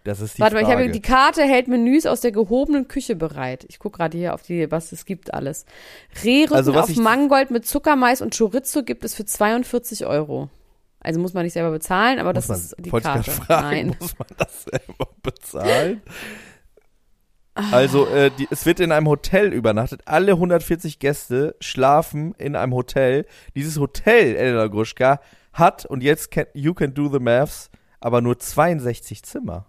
das ist die Warte mal, ich habe die Karte hält Menüs aus der gehobenen Küche bereit. Ich gucke gerade hier auf die, was es gibt alles. Rehrücken Also, auf ich- Mangold mit Zuckermais und Chorizo gibt es für 42 Euro. Also muss man nicht selber bezahlen, aber das man, ist die ich Karte. fragen, Nein. muss man das selber bezahlen? Also äh, die, es wird in einem Hotel übernachtet. Alle 140 Gäste schlafen in einem Hotel. Dieses Hotel, Elena Gruschka, hat, und jetzt can, you can do the maths, aber nur 62 Zimmer.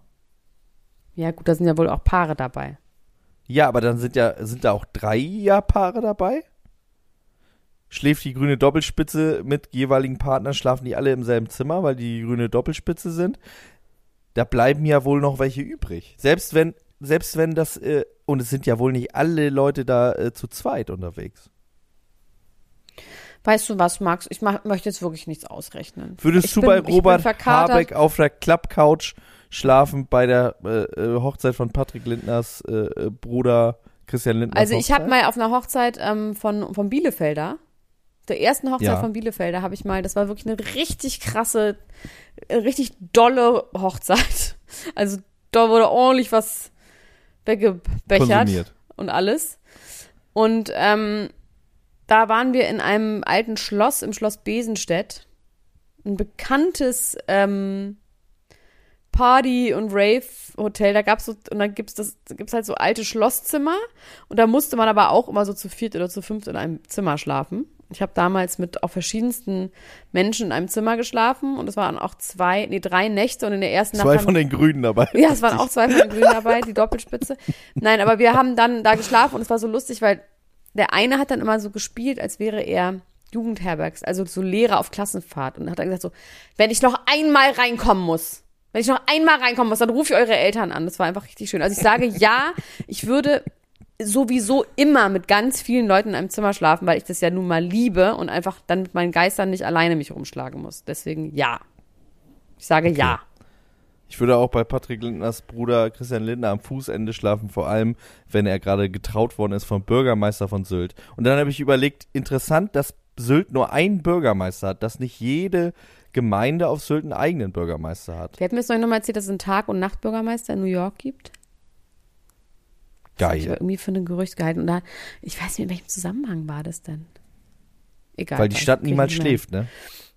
Ja, gut, da sind ja wohl auch Paare dabei. Ja, aber dann sind ja, sind da auch drei Paare dabei? Schläft die grüne Doppelspitze mit jeweiligen Partnern, schlafen die alle im selben Zimmer, weil die grüne Doppelspitze sind? Da bleiben ja wohl noch welche übrig. Selbst wenn, selbst wenn das, äh, und es sind ja wohl nicht alle Leute da äh, zu zweit unterwegs. Weißt du was, Max? Ich mach, möchte jetzt wirklich nichts ausrechnen. Würdest Ich du bin- bei Robert. Habeck auf der Klappcouch schlafen bei der äh, äh, Hochzeit von Patrick Lindners äh, äh, Bruder Christian Lindners Also ich habe mal auf einer Hochzeit ähm, von, von Bielefelder, der ersten Hochzeit Ja. von Bielefelder, habe ich mal, das war wirklich eine richtig krasse, richtig dolle Hochzeit. Also da wurde ordentlich was weggebechert konsumiert. und alles. Und ähm, da waren wir in einem alten Schloss, im Schloss Besenstedt. Ein bekanntes ähm, Party- und Rave-Hotel. Da gab's so, und dann gibt's das, gibt's halt so alte Schlosszimmer. Und da musste man aber auch immer so zu viert oder zu fünft in einem Zimmer schlafen. Ich habe damals mit auch verschiedensten Menschen in einem Zimmer geschlafen und es waren auch zwei, nee, drei Nächte und in der ersten Nacht Zwei von den Grünen dabei. ja, es waren auch zwei von den Grünen dabei, die Doppelspitze. Nein, aber wir haben dann da geschlafen und es war so lustig, weil der eine hat dann immer so gespielt, als wäre er Jugendherbergs, also so Lehrer auf Klassenfahrt und hat dann gesagt so, wenn ich noch einmal reinkommen muss, wenn ich noch einmal reinkommen muss, dann rufe ich eure Eltern an. Das war einfach richtig schön. Also ich sage ja, ich würde sowieso immer mit ganz vielen Leuten in einem Zimmer schlafen, weil ich das ja nun mal liebe und einfach dann mit meinen Geistern nicht alleine mich rumschlagen muss. Deswegen ja. Ich sage ja. Ich würde auch bei Patrick Lindners Bruder Christian Lindner am Fußende schlafen, vor allem wenn er gerade getraut worden ist vom Bürgermeister von Sylt. Und dann habe ich überlegt, interessant, dass Sylt nur einen Bürgermeister hat, dass nicht jede Gemeinde auf Sylt einen eigenen Bürgermeister hat. Wir hatten mir jetzt noch mal erzählt, dass es einen Tag- und Nachtbürgermeister in New York gibt. Das hab Ich Geil. irgendwie für ein Gerücht gehalten. Und da, ich weiß nicht, in welchem Zusammenhang war das denn? Egal. Weil die Stadt niemals schläft, ne?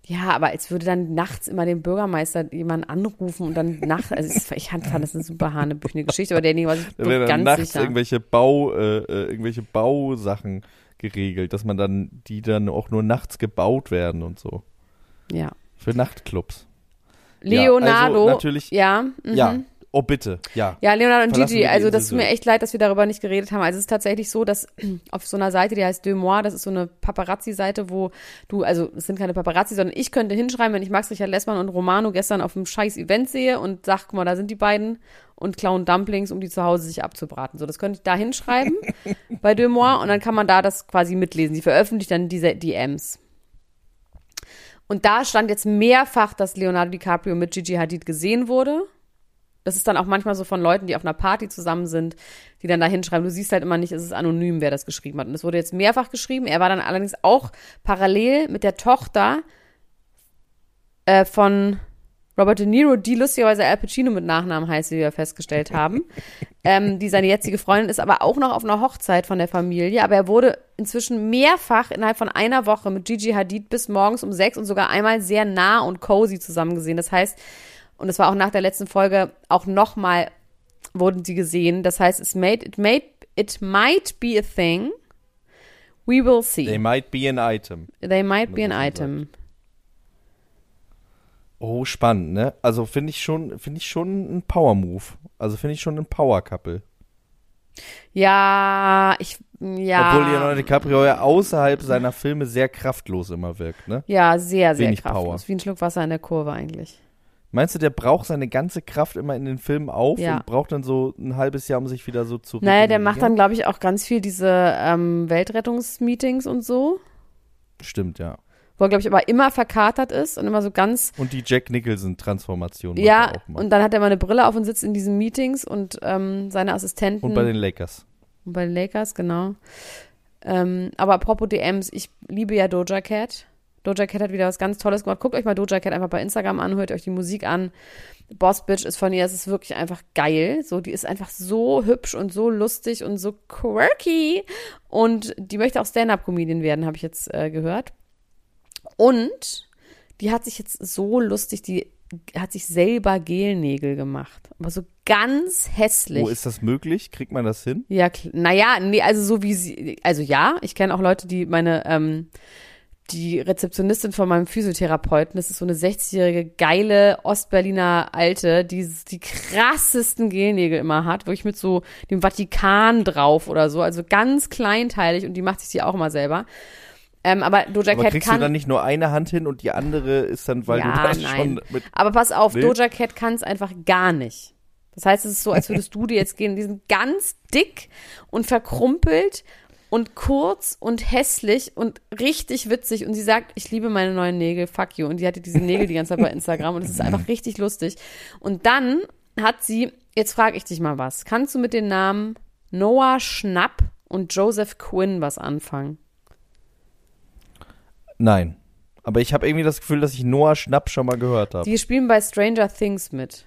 Ja, aber als würde dann nachts immer den Bürgermeister jemanden anrufen und dann nachts, also ich fand fand das eine super hanebüchene Geschichte, aber derjenige war sich Da werden dann ganz nachts sicher. irgendwelche Bau, äh, äh, irgendwelche Bausachen geregelt, dass man dann, die dann auch nur nachts gebaut werden und so. Ja. Für Nachtclubs. Leonardo. also natürlich- Ja. Mhm. Ja. Oh bitte, ja. Ja, Leonardo und Verlassen Gigi, also das tut mir echt leid, dass wir darüber nicht geredet haben. Also es ist tatsächlich so, dass auf so einer Seite, die heißt Deux Mois, das ist so eine Paparazzi-Seite, wo du, also es sind keine Paparazzi, sondern ich könnte hinschreiben, wenn ich Max Richard Lessmann und Romano gestern auf einem scheiß Event sehe und sag, guck mal, da sind die beiden und klauen Dumplings, um die zu Hause sich abzubraten. So, das könnte ich da hinschreiben bei Deux Mois und dann kann man da das quasi mitlesen. Die veröffentlicht dann diese DMs. Und da stand jetzt mehrfach, dass Leonardo DiCaprio mit Gigi Hadid gesehen wurde. Das ist dann auch manchmal so von Leuten, die auf einer Party zusammen sind, die dann da hinschreiben. Du siehst halt immer nicht, es ist anonym, wer das geschrieben hat. Und es wurde jetzt mehrfach geschrieben. Er war dann allerdings auch parallel mit der Tochter äh, von Robert De Niro, die lustigerweise Al Pacino mit Nachnamen heißt, wie wir festgestellt haben, ähm, die seine jetzige Freundin ist, aber auch noch auf einer Hochzeit von der Familie. Aber er wurde inzwischen mehrfach innerhalb von einer Woche mit Gigi Hadid bis morgens um sechs und sogar einmal sehr nah und cozy zusammen gesehen. Das heißt, und es war auch nach der letzten Folge auch nochmal wurden sie gesehen. Das heißt, es made, it, made, it might be a thing. We will see. They might be an item. They might be an item. Oh, spannend, ne? Also finde ich schon, finde ich schon ein Power-Move. Also finde ich schon ein Power-Couple. Ja, ich, ja. Obwohl Leonardo DiCaprio ja außerhalb seiner Filme sehr kraftlos immer wirkt, ne? Ja, sehr, sehr Wenig kraftlos. Power. Wie ein Schluck Wasser in der Kurve eigentlich. Meinst du, der braucht seine ganze Kraft immer in den Filmen auf Ja. und braucht dann so ein halbes Jahr, um sich wieder so zu Naja, der macht dann, glaube ich, auch ganz viel diese ähm, Weltrettungsmeetings und so. Stimmt, ja. Wo er, glaube ich, aber immer verkatert ist und immer so ganz. Und die Jack Nicholson-Transformation. Ja, und dann hat er mal eine Brille auf und sitzt in diesen Meetings und ähm, seine Assistenten. und bei den Lakers. Und bei den Lakers, genau. Ähm, aber apropos DMs, ich liebe ja Doja Cat. Doja Cat hat wieder was ganz Tolles gemacht. Guckt euch mal Doja Cat einfach bei Instagram an, hört euch die Musik an. Boss Bitch ist von ihr, es ist wirklich einfach geil. So, die ist einfach so hübsch und so lustig und so quirky. Und die möchte auch Stand-Up-Comedian werden, habe ich jetzt äh, gehört. Und die hat sich jetzt so lustig, die hat sich selber Gelnägel gemacht. Aber so ganz hässlich. Wo ist das möglich? Kriegt man das hin? Ja, naja, nee, also so wie sie, also ja, ich kenne auch Leute, die meine, ähm, die Rezeptionistin von meinem Physiotherapeuten, das ist so eine 60-jährige, geile Ostberliner Alte, die die krassesten Gelnägel immer hat, wirklich mit so dem Vatikan drauf oder so, also ganz kleinteilig und die macht sich die auch immer selber. Ähm, aber Doja Aber Cat kriegst kann, du dann nicht nur eine Hand hin und die andere ist dann, weil ja, du das nein. schon mit. Aber pass auf, Nee? Doja Cat kann es einfach gar nicht. Das heißt, es ist so, als würdest du dir jetzt gehen, die sind ganz dick und verkrumpelt und kurz und hässlich und richtig witzig. Und sie sagt, ich liebe meine neuen Nägel, fuck you. Und die hatte diese Nägel die ganze Zeit bei Instagram und es ist einfach richtig lustig. Und dann hat sie, jetzt frage ich dich mal was, kannst du mit den Namen Noah Schnapp und Joseph Quinn was anfangen? Nein. Aber ich habe irgendwie das Gefühl, dass ich Noah Schnapp schon mal gehört habe. Die spielen bei Stranger Things mit.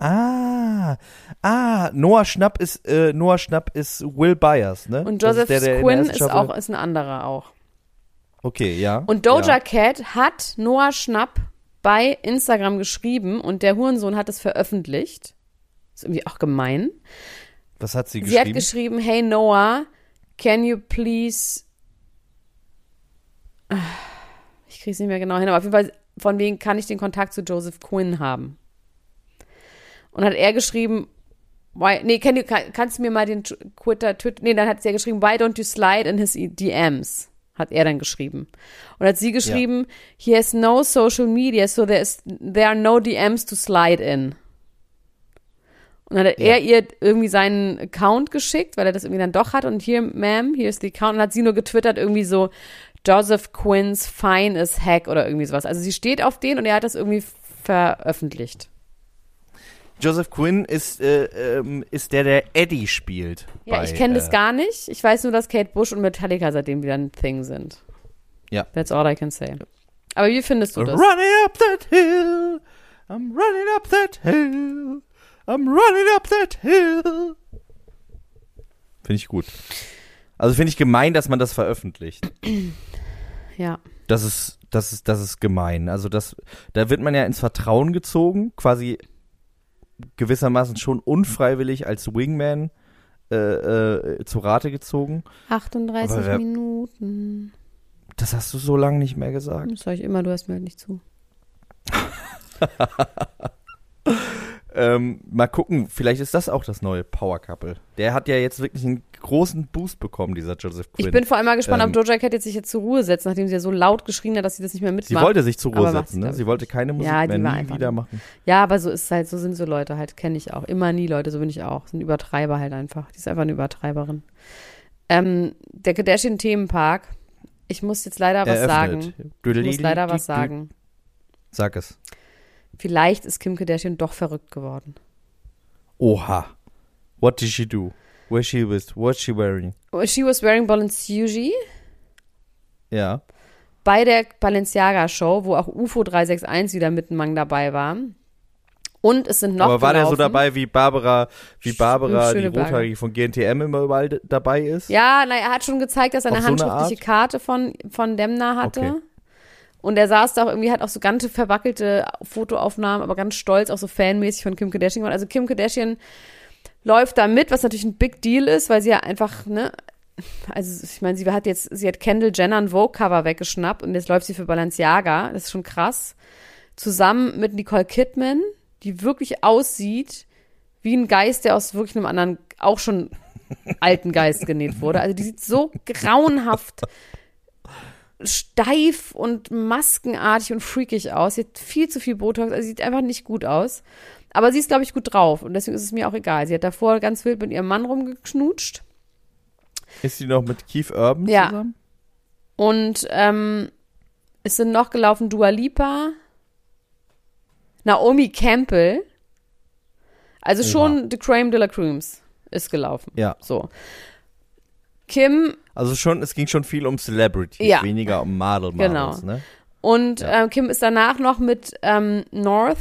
Ah, ah, Noah Schnapp ist äh, Noah Schnapp ist Will Byers, ne? Und Joseph der, der in der Quinn ist auch, ist ein anderer auch. Okay, ja. Und Doja ja. Cat hat Noah Schnapp bei Instagram geschrieben und der Hurensohn hat es veröffentlicht. Ist irgendwie auch gemein. Was hat sie, Sie hat geschrieben? geschrieben, hey Noah, can you please Ah, ich krieg's nicht mehr genau hin, aber auf jeden Fall von wegen kann ich den Kontakt zu Joseph Quinn haben. Und hat er geschrieben, why, nee, can you, kann, kannst du mir mal den Twitter, Twitter, nee, dann hat sie ja geschrieben, why don't you slide in his DMs? Hat er dann geschrieben. Und hat sie geschrieben, he has no social media, so there, is, there are no DMs to slide in. Und dann hat Ja. er ihr irgendwie seinen Account geschickt, weil er das irgendwie dann doch hat. Und hier, Ma'am, hier ist the Account. Und hat sie nur getwittert irgendwie so, Joseph Quinns fine is hack oder irgendwie sowas. Also sie steht auf den und er hat das irgendwie veröffentlicht. Joseph Quinn ist, äh, ähm, ist der, der Eddie spielt. Ja, bei, ich kenne das äh, gar nicht. Ich weiß nur, dass Kate Bush und Metallica seitdem wieder ein Thing sind. Ja. That's all I can say. Aber wie findest du das? Running up that hill, I'm running up that hill, I'm running up that hill. Finde ich gut. Also finde ich gemein, dass man das veröffentlicht. Ja. Das ist, das ist, das ist gemein. Also das, da wird man ja ins Vertrauen gezogen, quasi gewissermaßen schon unfreiwillig als Wingman äh, äh, zu Rate gezogen. 38 Aber wer- Minuten. Das hast du so lange nicht mehr gesagt. Das sag ich immer, du hörst mir halt nicht zu. Ähm, mal gucken, vielleicht ist das auch das neue Power Couple. Der hat ja jetzt wirklich einen großen Boost bekommen, dieser Joseph Quinn. Ich bin vor allem mal gespannt, Ähm, ob Doja Cat jetzt sich jetzt zur Ruhe setzt, nachdem sie ja so laut geschrien hat, dass sie das nicht mehr sie mitmacht. wollte sich zur Ruhe aber sie, setzen, ne? Sie wollte keine Musik Ja, mehr nie einfach wieder machen. Ja, aber so ist es halt, so sind so Leute halt, kenne ich auch. Immer nie Leute, so bin ich auch. Sind Übertreiber halt einfach. Die ist einfach eine Übertreiberin. Ähm, der Kardashian-Themenpark. Ich muss jetzt leider was Eröffnet. sagen. Ich muss leider was sagen. Sag es. Vielleicht ist Kim Kardashian doch verrückt geworden. Oha. What did she do? Where she with? What's she wearing? She was wearing Balenciaga Ja. bei der Balenciaga Show, wo auch UFO 361 wieder mit Mang dabei war. Und es sind noch Aber war der so gelaufen- dabei, wie Barbara, wie Barbara, die. Rothaarige von GNTM immer überall dabei ist? Ja, na, er hat schon gezeigt, dass er eine Auf so eine handschriftliche Karte von, von Demna hatte. Okay. Und er saß da auch irgendwie, hat auch so ganz verwackelte Fotoaufnahmen, aber ganz stolz, auch so fanmäßig von Kim Kardashian. Also Kim Kardashian läuft da mit, was natürlich ein Big Deal ist, weil sie ja einfach, ne, also ich meine, sie hat jetzt, sie hat Kendall Jenner ein Vogue-Cover weggeschnappt und jetzt läuft sie für Balenciaga. Das ist schon krass. Zusammen mit Nicole Kidman, die wirklich aussieht wie ein Geist, der aus wirklich einem anderen, auch schon alten Geist genäht wurde. Also die sieht so grauenhaft steif und maskenartig und freakig aus. Sie hat viel zu viel Botox, also sieht einfach nicht gut aus. Aber sie ist, glaube ich, gut drauf und deswegen ist es mir auch egal. Sie hat davor ganz wild mit ihrem Mann rumgeknutscht. Ist sie noch mit Keith Urban Ja. zusammen? Und ähm, es sind noch gelaufen Dua Lipa, Naomi Campbell. Also schon The Creme de la Creams ist gelaufen. Ja. So. Kim Also schon, es ging schon viel um Celebrities, Ja. weniger um Model Genau. Models, ne? Und Ja. ähm, Kim ist danach noch mit ähm, North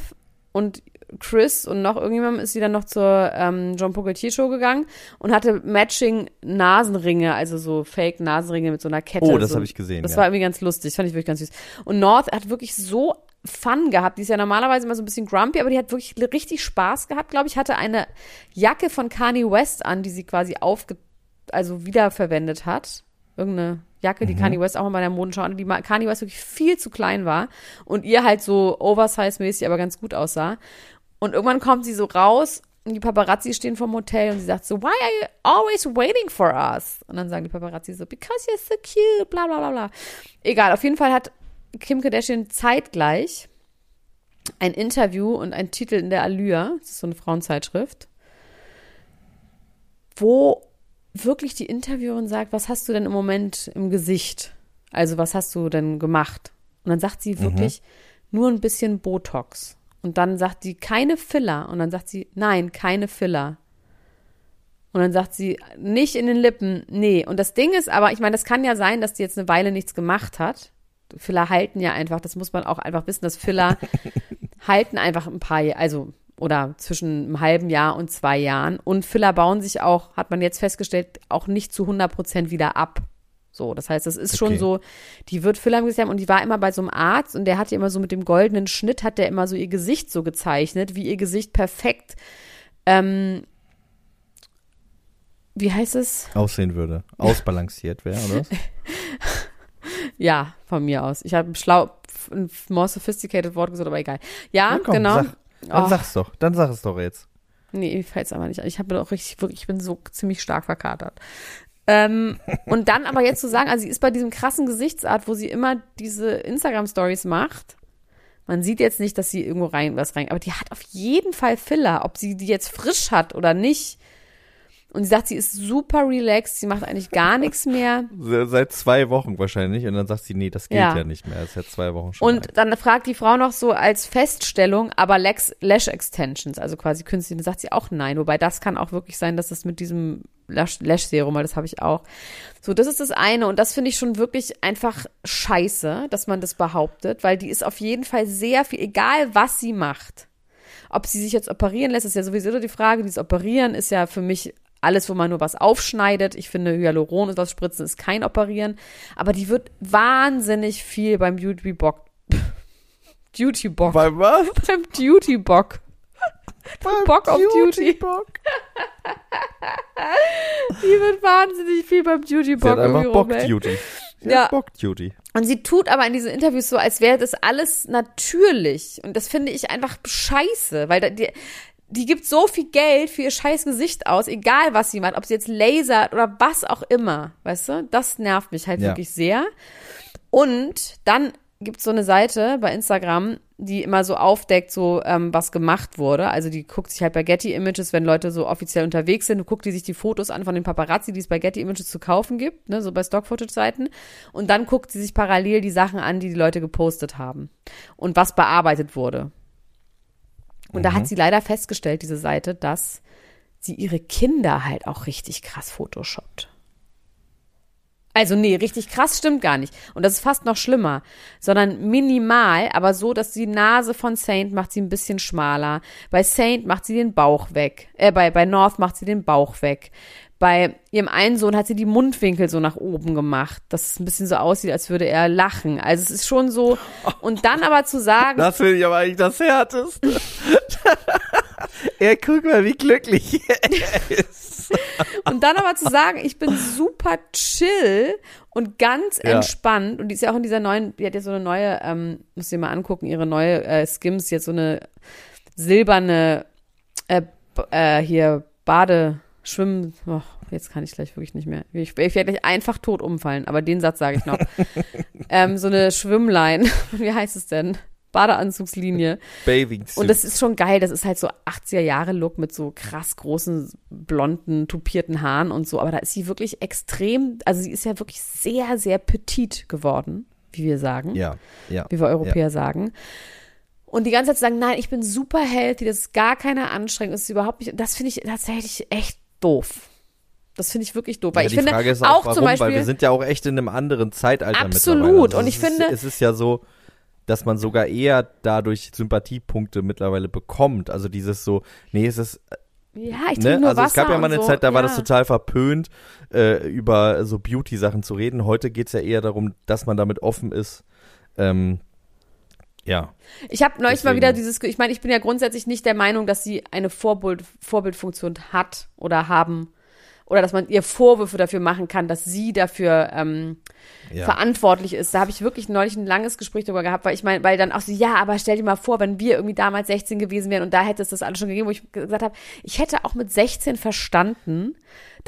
und Chris und noch irgendjemandem ist sie dann noch zur ähm, John Pogacar Show gegangen und hatte matching Nasenringe, also so Fake Nasenringe mit so einer Kette. Oh, das so. habe ich gesehen. Das ja. war irgendwie ganz lustig, fand ich wirklich ganz süß. Und North hat wirklich so Fun gehabt. Die ist ja normalerweise immer so ein bisschen grumpy, aber die hat wirklich richtig Spaß gehabt, glaube ich. Hatte eine Jacke von Kanye West an, die sie quasi aufge also wiederverwendet hat. Irgendeine Jacke, die Kanye West auch mal bei der Modenschau an, die Kanye West wirklich viel zu klein war und ihr halt so oversize-mäßig aber ganz gut aussah. Und irgendwann kommt sie so raus und die Paparazzi stehen vom Hotel und sie sagt so, why are you always waiting for us? Und dann sagen die Paparazzi so, because you're so cute, bla bla bla bla. Egal, auf jeden Fall hat Kim Kardashian zeitgleich ein Interview und ein Titel in der Allure, das ist so eine Frauenzeitschrift, wo wirklich die Interviewerin sagt, was hast du denn im Moment im Gesicht? Also was hast du denn gemacht? Und dann sagt sie wirklich nur ein bisschen Botox. Und dann sagt sie keine Filler. Und dann sagt sie, nein, keine Filler. Und dann sagt sie, nicht in den Lippen, nee. Und das Ding ist aber, ich meine, das kann ja sein, dass die jetzt eine Weile nichts gemacht hat. Filler halten ja einfach, das muss man auch einfach wissen, dass Filler halten einfach ein paar, also oder zwischen einem halben Jahr und zwei Jahren. Und Filler bauen sich auch, hat man jetzt festgestellt, auch nicht zu 100 Prozent wieder ab. So, das heißt, das ist schon Okay. so, die wird Filler im Gesicht haben und die war immer bei so einem Arzt und der hat ihr immer so mit dem goldenen Schnitt, hat der immer so ihr Gesicht so gezeichnet, wie ihr Gesicht perfekt, ähm, wie heißt es? Aussehen würde. Ausbalanciert wäre, oder? was? Ja, von mir aus. Ich habe schlau, ein more sophisticated Wort gesagt, aber egal. Ja, Na komm, genau. Sag, dann Oh. sag's doch. Dann sag es doch jetzt. Nee, mir fällt's aber nicht. an. Ich habe auch richtig, wirklich, ich bin so ziemlich stark verkatert. Ähm, und dann aber jetzt zu sagen, also sie ist bei diesem krassen Gesichtsart, wo sie immer diese Instagram-Stories macht. Man sieht jetzt nicht, dass sie irgendwo rein was rein, aber die hat auf jeden Fall Filler, ob sie die jetzt frisch hat oder nicht. Und sie sagt, sie ist super relaxed, sie macht eigentlich gar nichts mehr. Se- Seit zwei Wochen wahrscheinlich. Und dann sagt sie, nee, das geht Ja. ja, nicht mehr. Das ist ja zwei Wochen schon. Und dann fragt die Frau noch so als Feststellung, aber Lex, Lash Extensions, also quasi künstlich, dann sagt sie auch nein. Wobei das kann auch wirklich sein, dass das mit diesem Lash, Lash Serum, weil das habe ich auch. So, das ist das eine und das finde ich schon wirklich einfach scheiße, dass man das behauptet, weil die ist auf jeden Fall sehr viel, egal was sie macht. Ob sie sich jetzt operieren lässt, ist ja sowieso die Frage. Dieses Operieren ist ja für mich alles, wo man nur was aufschneidet. Ich finde, Hyaluron und was spritzen ist kein Operieren. Aber die wird wahnsinnig viel beim Beauty Bock. Duty Bock. Bei was? beim Duty Bock. Bock auf Duty. Bock. Die wird wahnsinnig viel beim Duty Sie Bock hat einfach Bock. Duty. Sie Ja. hat Bock Duty. Und sie tut aber in diesen Interviews so, als wäre das alles natürlich. Und das finde ich einfach scheiße, weil da, die, die gibt so viel Geld für ihr scheiß Gesicht aus, egal was sie macht, ob sie jetzt lasert oder was auch immer, weißt du? Das nervt mich halt Ja. wirklich sehr. Und dann gibt's so eine Seite bei Instagram, die immer so aufdeckt, so ähm, was gemacht wurde. Also die guckt sich halt bei Getty Images, wenn Leute so offiziell unterwegs sind, guckt die sich die Fotos an von den Paparazzi, die es bei Getty Images zu kaufen gibt, ne, so bei Stock-Footage-Seiten. Und dann guckt sie sich parallel die Sachen an, die die Leute gepostet haben und was bearbeitet wurde. Und da hat sie leider festgestellt, diese Seite, dass sie ihre Kinder halt auch richtig krass photoshoppt. Also nee, richtig krass stimmt gar nicht. Und das ist fast noch schlimmer. Sondern minimal, aber so, dass die Nase von Saint macht sie ein bisschen schmaler. Bei Saint macht sie den Bauch weg. Äh, bei, bei North macht sie den Bauch weg. Bei ihrem einen Sohn hat sie die Mundwinkel so nach oben gemacht, dass es ein bisschen so aussieht, als würde er lachen. Also es ist schon so. Und dann aber zu sagen, Das finde ich aber eigentlich das Härteste. er guck mal, wie glücklich er ist. Und dann aber zu sagen, ich bin super chill und ganz Ja. entspannt. Und die ist ja auch in dieser neuen, die hat ja so eine neue, ähm, muss dir mal angucken, ihre neue äh, Skims, jetzt so eine silberne, äh, äh, hier, Bade, Schwimmen, oh, jetzt kann ich gleich wirklich nicht mehr. Ich, ich werde gleich einfach tot umfallen, aber den Satz sage ich noch. ähm, so eine Schwimmlein, wie heißt es denn? Badeanzugslinie. Bathing. Und das ist schon geil. Das ist halt so 80er-Jahre-Look mit so krass großen, blonden, tupierten Haaren und so. Aber da ist sie wirklich extrem, also sie ist ja wirklich sehr, sehr petit geworden, wie wir sagen. ja, ja. Wie wir Europäer sagen. Und die ganze Zeit sagen, nein, ich bin super healthy, das ist gar keine Anstrengung, das ist überhaupt nicht, das finde ich tatsächlich echt doof. Das finde ich wirklich doof. Weil ja, ich die finde Frage ist auch, auch, warum, zum Beispiel, weil wir sind ja auch echt in einem anderen Zeitalter Absolut. mittlerweile. Also Und es ich ist, finde- es ist ja so, dass man sogar eher dadurch Sympathiepunkte mittlerweile bekommt. Also dieses so, nee, es ist ja, ich trinke Ne? nur Also Wasser es gab ja mal eine so. Zeit, da war ja. das total verpönt, äh, über so Beauty-Sachen zu reden. Heute geht's ja eher darum, dass man damit offen ist, ähm, Ja. Ich habe neulich mal wieder dieses, ich meine, ich bin ja grundsätzlich nicht der Meinung, dass sie eine Vorbild, Vorbildfunktion hat oder haben oder dass man ihr Vorwürfe dafür machen kann, dass sie dafür ähm, Ja. verantwortlich ist. Da habe ich wirklich neulich ein langes Gespräch darüber gehabt, weil ich meine, weil dann auch so, ja, aber stell dir mal vor, wenn wir irgendwie damals 16 gewesen wären und da hätte es das alles schon gegeben, wo ich gesagt habe, ich hätte auch mit 16 verstanden,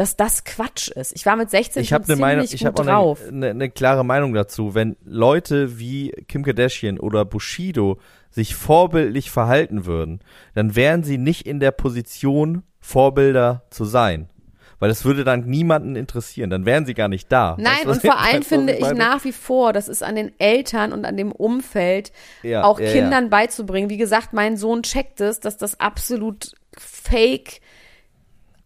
dass das Quatsch ist. Ich war mit 16 Ich habe schon eine Meinung, ich drauf. auch eine, eine, eine klare Meinung dazu. Wenn Leute wie Kim Kardashian oder Bushido sich vorbildlich verhalten würden, dann wären sie nicht in der Position, Vorbilder zu sein. Weil das würde dann niemanden interessieren. Dann wären sie gar nicht da. Nein, Weißt und vor allem finde ich nach wie vor, das ist an den Eltern und an dem Umfeld Ja, auch ja, ja. Kindern beizubringen. Wie gesagt, mein Sohn checkt es, dass das absolut fake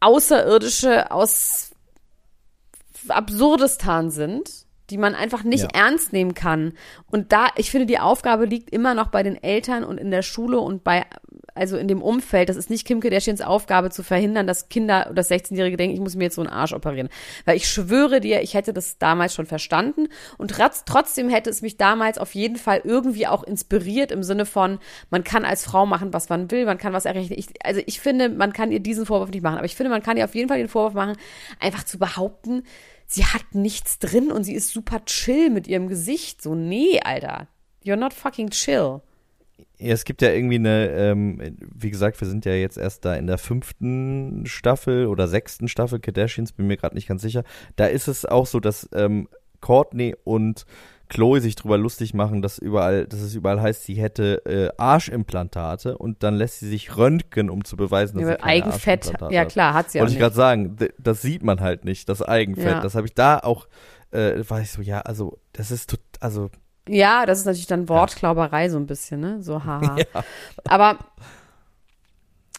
Außerirdische aus Absurdistan sind, die man einfach nicht Ja. ernst nehmen kann. Und da, ich finde, die Aufgabe liegt immer noch bei den Eltern und in der Schule und bei, also in dem Umfeld. Das ist nicht Kim Kardashians Aufgabe zu verhindern, dass Kinder oder 16-Jährige denken, ich muss mir jetzt so einen Arsch operieren. Weil ich schwöre dir, ich hätte das damals schon verstanden und trotz, trotzdem hätte es mich damals auf jeden Fall irgendwie auch inspiriert im Sinne von, man kann als Frau machen, was man will, man kann was erreichen. Ich, also ich finde, man kann ihr diesen Vorwurf nicht machen, aber ich finde, man kann ihr auf jeden Fall den Vorwurf machen, einfach zu behaupten, sie hat nichts drin und sie ist super chill mit ihrem Gesicht. So, nee, Alter. You're not fucking chill. Ja, es gibt ja irgendwie eine, ähm, wie gesagt, wir sind ja jetzt erst da in der fünften Staffel oder sechsten Staffel Kardashians, bin mir gerade nicht ganz sicher. Da ist es auch so, dass ähm, Courtney und Chloe sich drüber lustig machen, dass überall, dass es überall heißt, sie hätte äh, Arschimplantate und dann lässt sie sich röntgen, um zu beweisen, dass Ja, sie keine Eigenfett, ja klar, hat sie auch Wollte ich gerade sagen, das sieht man halt nicht, das Eigenfett. Ja. Das habe ich da auch, äh, war ich so, ja, also das ist also Ja, das ist natürlich dann Wortklauberei so ein bisschen, ne? So haha. Aber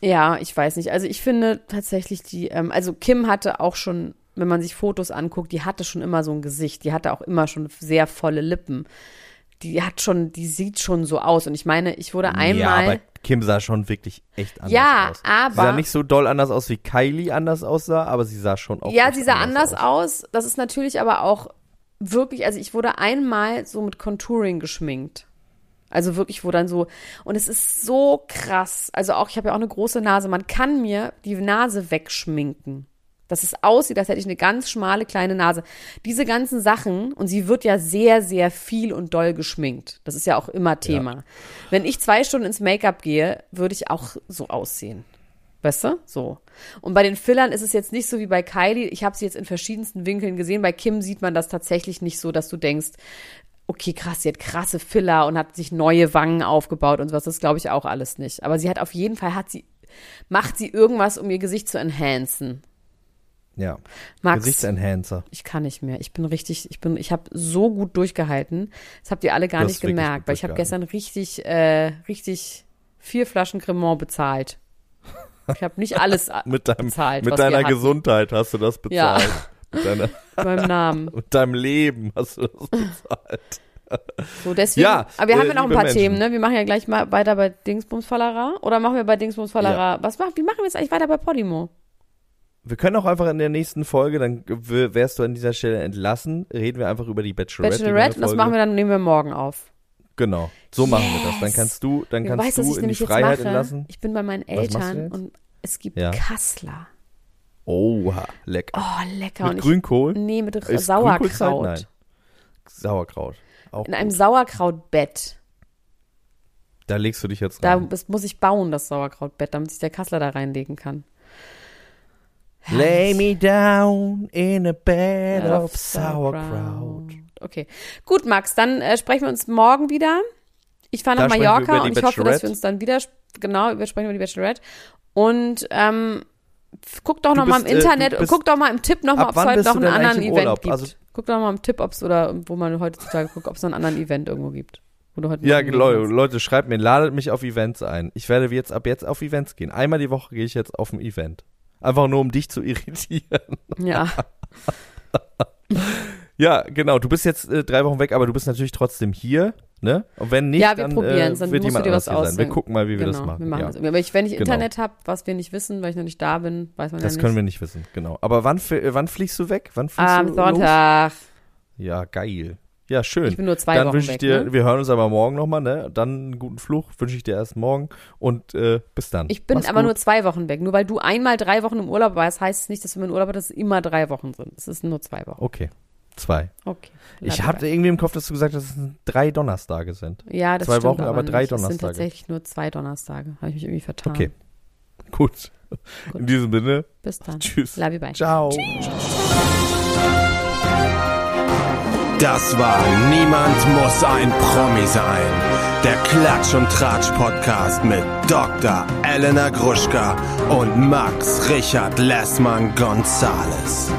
ja, ich weiß nicht. Also ich finde tatsächlich die, ähm, also Kim hatte auch schon, wenn man sich Fotos anguckt, die hatte schon immer so ein Gesicht. Die hatte auch immer schon sehr volle Lippen. Die hat schon, die sieht schon so aus. Und ich meine, ich wurde Ja, einmal. aber Kim sah schon wirklich echt anders Ja, aus. aber- Sie sah nicht so doll anders aus, wie Kylie anders aussah, aber sie sah schon auch Ja, sie sah anders aus. Das ist natürlich aber auch wirklich, also ich wurde einmal so mit Contouring geschminkt. Also wirklich, wo dann so, und es ist so krass. Also auch, ich habe ja auch eine große Nase. Man kann mir die Nase wegschminken. Dass es aussieht, als hätte ich eine ganz schmale kleine Nase. Diese ganzen Sachen, und sie wird ja sehr, sehr viel und doll geschminkt. Das ist ja auch immer Thema. Wenn ich zwei Stunden ins Make-up gehe, würde ich auch so aussehen. Weißt du? So. Und bei den Fillern ist es jetzt nicht so wie bei Kylie. Ich habe sie jetzt in verschiedensten Winkeln gesehen. Bei Kim sieht man das tatsächlich nicht so, dass du denkst, okay, krass, sie hat krasse Filler und hat sich neue Wangen aufgebaut und sowas. Das glaube ich auch alles nicht. Aber sie hat auf jeden Fall, hat sie, macht sie irgendwas, um ihr Gesicht zu enhancen. Ja. Max, Gesichtsenhancer. ich kann nicht mehr. Ich bin richtig, ich bin, ich habe so gut durchgehalten. Das habt ihr alle gar Du nicht gemerkt, weil ich habe gestern richtig, äh, richtig vier Flaschen Cremant bezahlt. Ich habe nicht alles Mit, deinem, bezahlt, mit deiner. Gesundheit hast du das Ja. bezahlt. Mit, deiner, beim Namen. mit deinem Leben hast du das bezahlt. So, deswegen. Ja, aber wir äh, haben ja noch ein paar Menschen. Themen, ne? Wir machen ja gleich mal weiter bei Dingsbums Fallera. Oder machen wir bei Dingsbums Fallera? Was machen, wie machen wir jetzt eigentlich weiter bei Podimo? Wir können auch einfach in der nächsten Folge, dann wärst du an dieser Stelle entlassen, reden wir einfach über die Bachelorette. Bachelorette, und das machen wir dann, nehmen wir morgen auf. Genau, so machen wir das. Dann kannst du, dann kannst weißt, du ich in die Freiheit entlassen. Ich bin bei meinen Eltern und es gibt Ja. Kassler. Oha, lecker. Oh, lecker. Mit und ich, Grünkohl? Nee, mit Ist Sauerkraut. Nein. Sauerkraut. Auch In einem gut. Sauerkrautbett. Da legst du dich jetzt Da rein. das muss ich bauen, das Sauerkrautbett, damit sich der Kassler da reinlegen kann. Lay me down in a bed of sauerkraut. Okay. Gut, Max, dann äh, sprechen wir uns morgen wieder. Ich fahre nach Mallorca und ich hoffe, dass wir uns dann wieder, genau, wir sprechen über die Bachelorette. Und ähm, guck doch Du noch mal im äh, Internet bist- guck doch mal im Tipp noch mal, Ab ob es heute noch einen anderen Event Urlaub? gibt. Also- guck doch mal im Tipp, ob's oder wo man heutzutage guckt, ob es noch einen anderen Event irgendwo gibt. Wo du heute Ja, Leute. Leute, schreibt mir, ladet mich auf Events ein. Ich werde jetzt ab jetzt auf Events gehen. Einmal die Woche gehe ich jetzt auf ein Event. Einfach nur, um dich zu irritieren. Ja, Ja, genau. Du bist jetzt äh, drei Wochen weg, aber du bist natürlich trotzdem hier, ne? Und wenn nicht, Ja, wir dann, äh, dann wird jemand dir anders was hier sein. Wir gucken mal, wie wir genau. das machen. Wir machen ja. das. Aber ich, wenn ich Genau. Internet habe, was wir nicht wissen, weil ich noch nicht da bin, weiß man Das ja nicht. können wir nicht wissen, genau. Aber wann, äh, wann fliegst du weg? Wann fliegst Am du los? Sonntag. Ja, geil. Ja, schön. Ich bin nur zwei Dann Wochen weg, dir, ne? wir hören uns aber morgen nochmal, ne? Dann einen guten Fluch wünsche ich dir erst morgen und äh, bis dann. Ich bin Mach's aber gut. nur zwei Wochen weg. Nur weil du einmal drei Wochen im Urlaub warst, heißt es nicht, dass wenn wir im Urlaub sind, dass es immer drei Wochen sind. Es ist nur zwei Wochen. Okay. Zwei. Okay. Ich hatte irgendwie im Kopf, dass du gesagt hast, dass es drei Donnerstage sind. ja, das zwei stimmt Wochen, aber nicht. drei Es sind Donnerstage. tatsächlich nur zwei Donnerstage. Habe ich mich irgendwie vertan. Okay. Gut. Gut. In diesem Sinne, Bis dann. tschüss. Love you, bye. Ciao. Das war Niemand muss ein Promi sein. Der Klatsch und Tratsch Podcast mit Dr. Elena Gruschka und Max Richard Lessmann Gonzales.